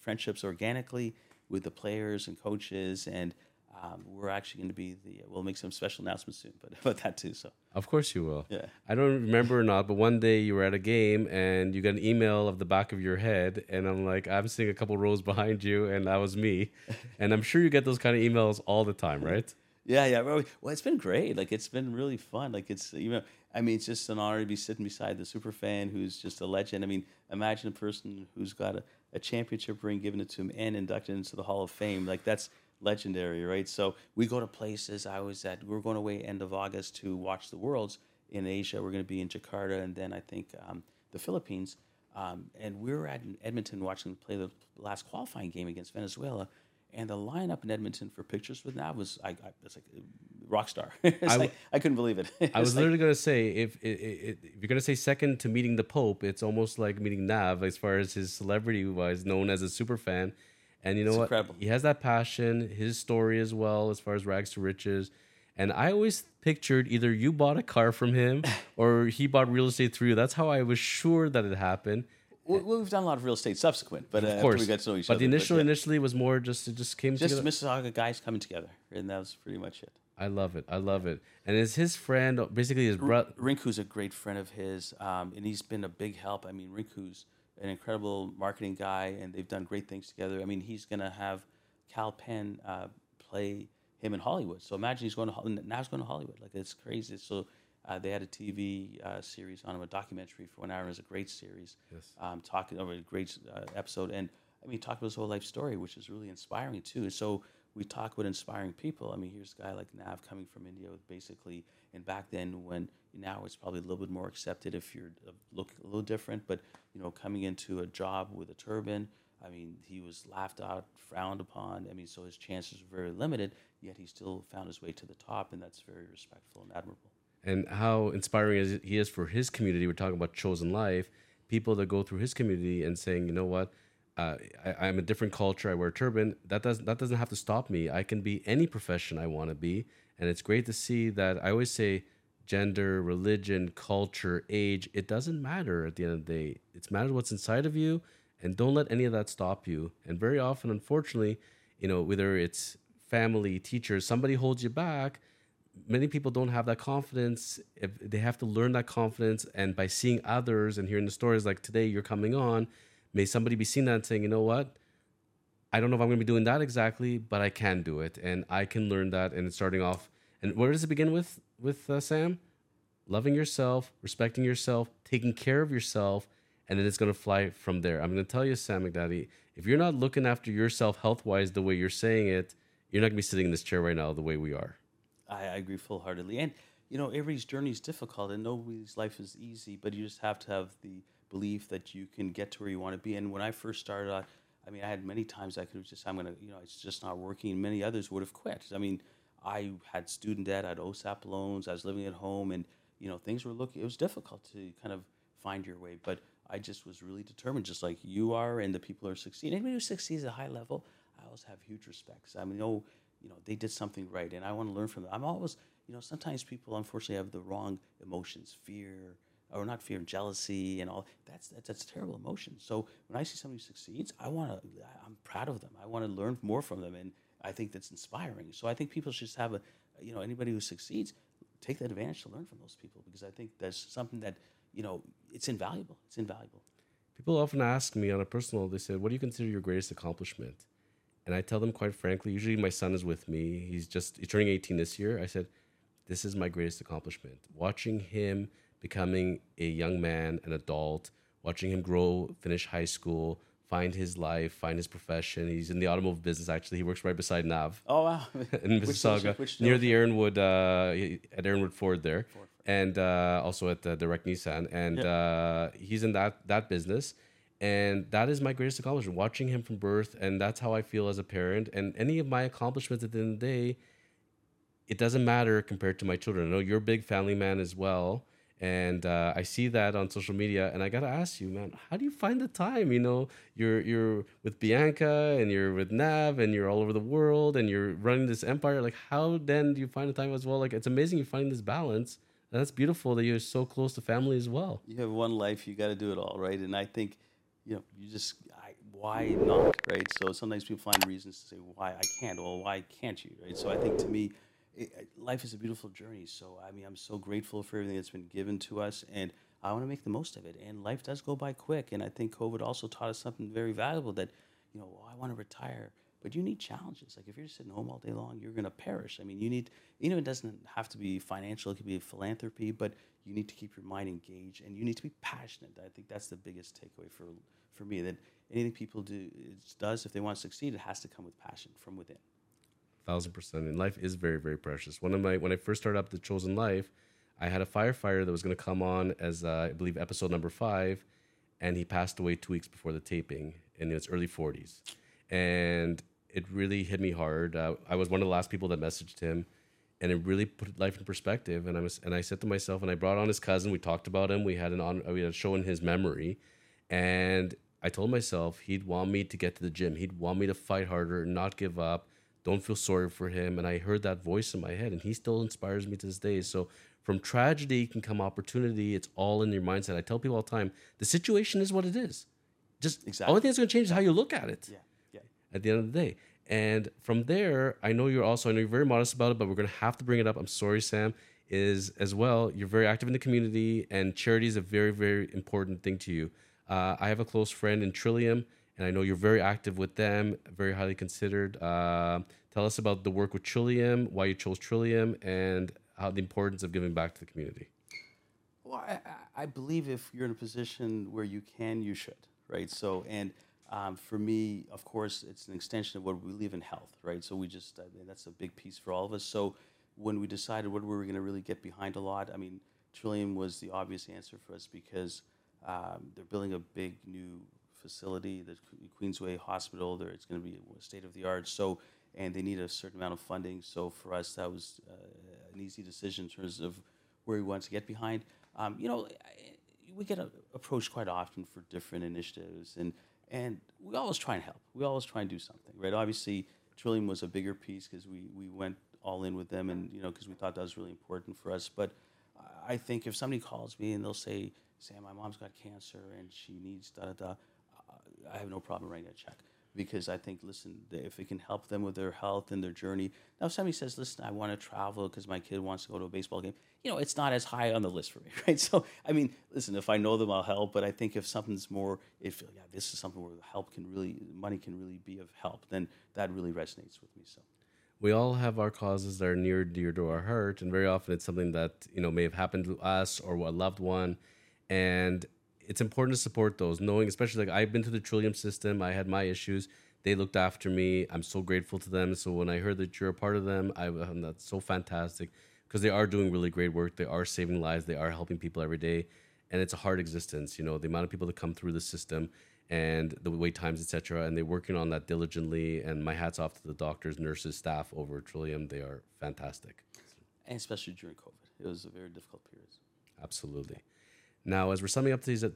friendships organically with the players and coaches. And um, we're actually going to be the. We'll make some special announcements soon, but about that too. So Of course you will. Yeah. I don't remember or not, but one day you were at a game and you got an email of the back of your head, and I'm like, I'm sitting a couple rows behind you, and that was me. and I'm sure you get those kind of emails all the time, right? Yeah, yeah. Well, it's been great. Like it's been really fun. Like it's you know, I mean, it's just an honor to be sitting beside the super fan who's just a legend. I mean, imagine a person who's got a, a championship ring given it to him and inducted into the Hall of Fame. Like that's legendary, right? So we go to places. I was at. We're going away end of August to watch the Worlds in Asia. We're going to be in Jakarta and then I think um, the Philippines. Um, and we were at Edmonton watching play the last qualifying game against Venezuela. And the lineup in Edmonton for pictures with Nav was I, I was like rock star. I like, I couldn't believe it. I was like- literally gonna say if, i- i- i- if you're gonna say second to meeting the Pope, it's almost like meeting Nav as far as his celebrity wise, known as a super fan. And you know what? incredible. He has that passion, his story as well, as far as rags to riches. And I always pictured either you bought a car from him or he bought real estate through you. That's how I was sure that it happened. We- we've done a lot of real estate subsequent, but uh, Of after course, we got to know each but other. the initial yeah. initially was more just it just came just together. Mississauga guys coming together, and that was pretty much it. I love it. I love it. And is his friend basically his brother? Rinku's a great friend of his, um, and he's been a big help. I mean, Rinku's an incredible marketing guy, and they've done great things together. I mean, he's going to have Kal Penn uh, play him in Hollywood. So imagine he's going to now he's going to Hollywood. Like it's crazy. So uh, they had a TV uh, series on him, a documentary for one hour. It was a great series. Yes. Um, talking over a great uh, episode, and I mean, talk about his whole life story, which is really inspiring too. So we talk about inspiring people. I mean, here's a guy like Nav coming from India, with basically, and back then when now it's probably a little bit more accepted if you're uh, look a little different, but you know, coming into a job with a turban. I mean, he was laughed out, frowned upon. I mean, so his chances were very limited. Yet he still found his way to the top, and that's very respectful and admirable. And how inspiring he is for his community. We're talking about chosen life, people that go through his community and saying, you know what, uh, I, I'm a different culture. I wear a turban. That doesn't that doesn't have to stop me. I can be any profession I want to be, and it's great to see that. I always say, gender, religion, culture, age. It doesn't matter at the end of the day. It's matters what's inside of you, and don't let any of that stop you. And very often, unfortunately, you know, whether it's family, teachers, somebody holds you back many people don't have that confidence. If they have to learn that confidence and by seeing others and hearing the stories like today you're coming on may somebody be seeing that and saying you know what? I don't know if i'm going to be doing that exactly but i can do it and i can learn that and it's starting off. And where does it begin with with uh, sam? Loving yourself respecting yourself taking care of yourself and then it's going to fly from there. I'm going to tell you sam mcdadi if you're not looking after yourself health wise the way you're saying it you're not going to be sitting in this chair right now the way we are I, I agree full heartedly. And, you know, everybody's journey is difficult and nobody's life is easy, but you just have to have the belief that you can get to where you want to be. And when I first started out, I mean, I had many times I could have just, I'm to, you know, it's just not working. And many others would have quit. I mean, I had student debt, I had OSAP loans, I was living at home, and, you know, things were looking, it was difficult to kind of find your way. But I just was really determined, just like you are, and the people who are succeeding. Anybody who succeeds at a high level, I always have huge respects. I mean, no, you know, they did something right, and I want to learn from them. I'm always, you know, sometimes people unfortunately have the wrong emotions, fear, or not fear, jealousy, and all. That's that's, that's terrible emotion. So when I see somebody who succeeds, I want to, I'm proud of them. I want to learn more from them, and I think that's inspiring. So I think people should just have a, you know, anybody who succeeds, take that advantage to learn from those people because I think that's something that, you know, it's invaluable. It's invaluable. People often ask me on a personal, they said, What do you consider your greatest accomplishment? And I tell them quite frankly, usually my son is with me. He's just he's turning 18 this year. I said, This is my greatest accomplishment. Watching him becoming a young man, an adult, watching him grow, finish high school, find his life, find his profession. He's in the automotive business actually. He works right beside Nav Oh wow! in Mississauga? Which near the Erinwood uh, at Erinwood Ford there. and uh, also at the Direct Nissan, and Yeah. uh, he's in that that business, and that is my greatest accomplishment. Watching him from birth, and that's how I feel as a parent. And any of my accomplishments at the end of the day, it doesn't matter compared to my children. I know you're a big family man as well. And uh, I see that on social media, and I gotta ask you, man, how do you find the time? You know, you're you're with Bianca, and you're with Nav, and you're all over the world, and you're running this empire. Like, how then do you find the time as well? Like, it's amazing you find this balance. And that's beautiful that you're so close to family as well. you have one life you got to do it all right and i think you know you just I, why not right? So sometimes people find reasons to say why i can't well why can't you right? So i think to me it, life is a beautiful journey. So i mean i'm so grateful for everything that's been given to us and i want to make the most of it. And life does go by quick and i think covid also taught us something very valuable that you know oh, i want to retire but you need challenges. Like if you're just sitting home all day long, you're going to perish. I mean, you need, you know, it doesn't have to be financial. It could be philanthropy, but you need to keep your mind engaged and you need to be passionate. I think that's the biggest takeaway for for me. That anything people do does, if they want to succeed, it has to come with passion from within. thousand percent. And life is very, very precious. One of my when I first started up the Chosen Life, I had a firefighter that was going to come on as uh, I believe episode number five, and he passed away two weeks before the taping in his early forties, and it really hit me hard. Uh, I was one of the last people that messaged him. And it really put life in perspective. And I was, and I said to myself, and I brought on his cousin. We talked about him. We had an on, we had a show in his memory, and I told myself he'd want me to get to the gym. He'd want me to fight harder, not give up, don't feel sorry for him. And I heard that voice in my head, and he still inspires me to this day. So from tragedy can come opportunity. It's all in your mindset. I tell people all the time the situation is what it is. Just Exactly. only thing that's going to change is how you look at it Yeah, yeah. At the end of the day. And from there, I know you're also, I know you're very modest about it, but we're going to have to bring it up. I'm sorry, Sam, is as well, you're very active in the community, and charity is a very, very important thing to you. Uh, I have a close friend in Trillium, and I know you're very active with them, very highly considered. Uh, tell us about the work with Trillium, why you chose Trillium, and how the importance of giving back to the community. Well, I, I I believe if you're in a position where you can, you should, right? So, and um, for me, of course, it's an extension of what we believe in health, right? So we just, I mean, that's a big piece for all of us. So when we decided what we were going to really get behind a lot, I mean, Trillium was the obvious answer for us because um, they're building a big new facility, the Queensway Hospital. There, it's going to be state of the art. So, and they need a certain amount of funding. So for us, that was uh, an easy decision in terms of where we want to get behind. Um, you know, I- we get a, approached quite often for different initiatives, and and we always try and help. We always try and do something, right? Obviously, Trillium was a bigger piece because we we went all in with them, and you know, because we thought that was really important for us. But I think if somebody calls me and they'll say, "Sam, my mom's got cancer and she needs da da da," I have no problem writing a check because I think, listen, if it can help them with their health and their journey. Now, if somebody says, listen, I want to travel because my kid wants to go to a baseball game, you know, it's not as high on the list for me, right? So, I mean, listen, if I know them, I'll help. But I think if something's more, if yeah, this is something where help can really, money can really be of help, then that really resonates with me. So. we all have our causes that are near dear to our heart and very often it's something that you know may have happened to us or a loved one and it's important to support those knowing especially like i've been to the trillium system i had my issues they looked after me i'm so grateful to them so when i heard that you're a part of them i um, that's so fantastic because they are doing really great work they are saving lives they are helping people every day and it's a hard existence you know the amount of people that come through the system and the wait times etc and they're working on that diligently and my hats off to the doctors nurses staff over at trillium they are fantastic And especially during COVID, it was a very difficult period. absolutely now as we're summing up today's uh,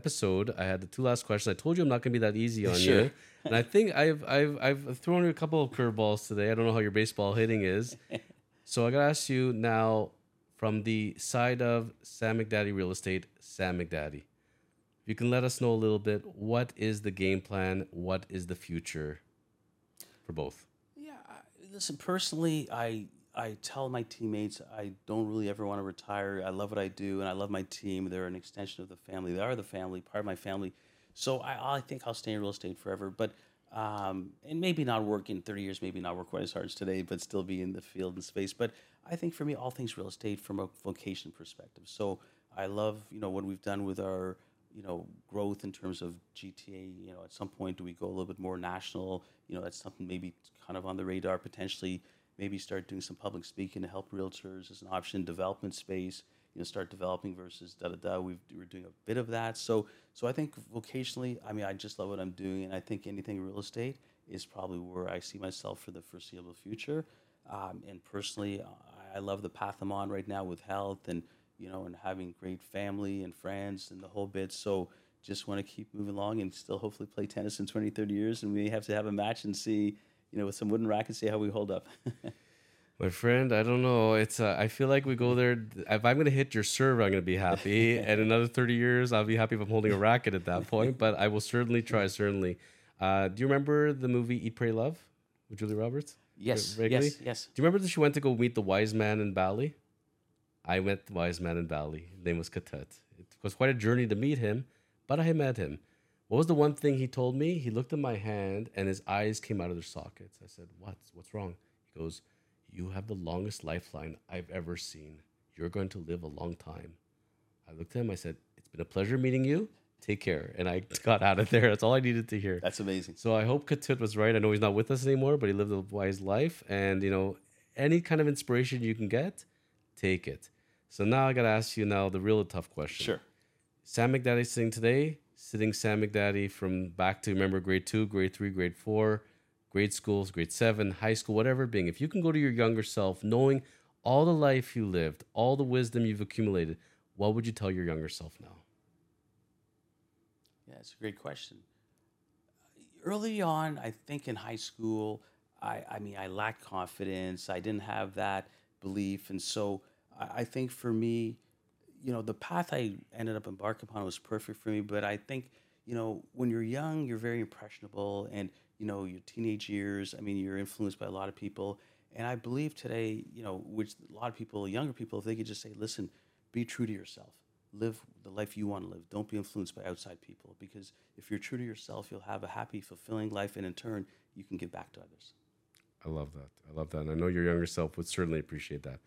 episode i had the two last questions. I told you i'm not going to be that easy on Sure. you and i think I've, I've i've thrown you a couple of curveballs today. I don't know how your baseball hitting is. So i gotta ask you now from the side of sam mcdadi real estate sam mcdadi if you can let us know a little bit what is the game plan? What is the future for both? Yeah, I, listen. Personally, I I tell my teammates I don't really ever want to retire. I love what I do, and I love my team. They're an extension of the family. They are the family, part of my family. So I, I think I'll stay in real estate forever. But um, and maybe not work in thirty years, maybe not work quite as hard as today, but still be in the field and space. But I think for me, all things real estate from a vocation perspective. So I love you know what we've done with our you know growth in terms of GTA. You know, at some point, do we go a little bit more national? You know, that's something maybe kind of on the radar potentially. Maybe start doing some public speaking to help realtors as an option. Development space. you know start developing versus da da da. We've, we're doing a bit of that. So so I think vocationally, I mean, I just love what I'm doing, and I think anything real estate is probably where I see myself for the foreseeable future. Um, and personally, I, I love the path I'm on right now with health and you know and having great family and friends and the whole bit. So just want to keep moving along and still hopefully play tennis in 20, 30 years, and we have to have a match and see you know with some wooden rackets see how we hold up. My friend, I don't know. It's uh, I feel like we go there. If I'm gonna hit your serve, I'm gonna be happy. and another 30 years, I'll be happy if I'm holding a racket at that point. But I will certainly try. Certainly. Uh, do you remember the movie Eat, Pray, Love with Julie Roberts? yes, Regularly? yes, yes. Do you remember that she went to go meet the wise man in Bali? I met the wise man in Bali. His name was Ketut. It was quite a journey to meet him, but I met him. What was the one thing he told me? He looked at my hand and his eyes came out of their sockets. I said, What? What's wrong? He goes, You have the longest lifeline I've ever seen. You're going to live a long time. I looked at him. I said, It's been a pleasure meeting you. Take care. And I got out of there. That's all I needed to hear. That's amazing. So I hope Ketut was right. I know he's not with us anymore, but he lived a wise life. And you know, any kind of inspiration you can get, take it. So now I gotta ask you now the real tough question. Sure. Sam McDadi sitting today, sitting Sam McDadi from back to remember grade two, grade three, grade four, grade schools, grade seven, high school, whatever it being. If you can go to your younger self, knowing all the life you lived, all the wisdom you've accumulated, what would you tell your younger self now? Yeah, it's a great question. Early on, I think in high school, I, I mean, I lacked confidence. I didn't have that belief. And so I, I think for me, you know, the path I ended up embarking upon was perfect for me. But I think, you know, when you're young, you're very impressionable. And, you know, your teenage years, I mean, you're influenced by a lot of people. And I believe today, you know, which a lot of people, younger people, if they could just say, listen, be true to yourself live the life you want to live. Don't be influenced by outside people because if you're true to yourself, you'll have a happy, fulfilling life, and in turn, you can give back to others. I love that. I love that. And I know your younger self would certainly appreciate that.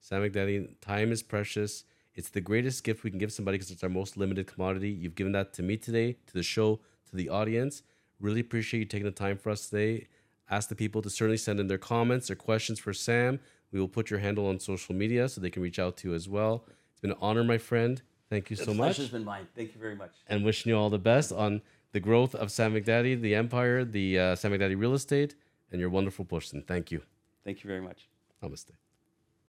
Sam McDadi, time is precious. It's the greatest gift we can give somebody because it's our most limited commodity. You've given that to me today, to the show, to the audience. Really appreciate you taking the time for us today. Ask the people to certainly send in their comments or questions for Sam. We will put your handle on social media so they can reach out to you as well. It's been an honor, my friend. Thank you The so much. pleasure's been mine. Thank you very much. and wishing you all the best on the growth of Sam McDadi, the empire, the uh, Sam McDadi real estate, and your wonderful person. Thank you. Thank you very much. Namaste.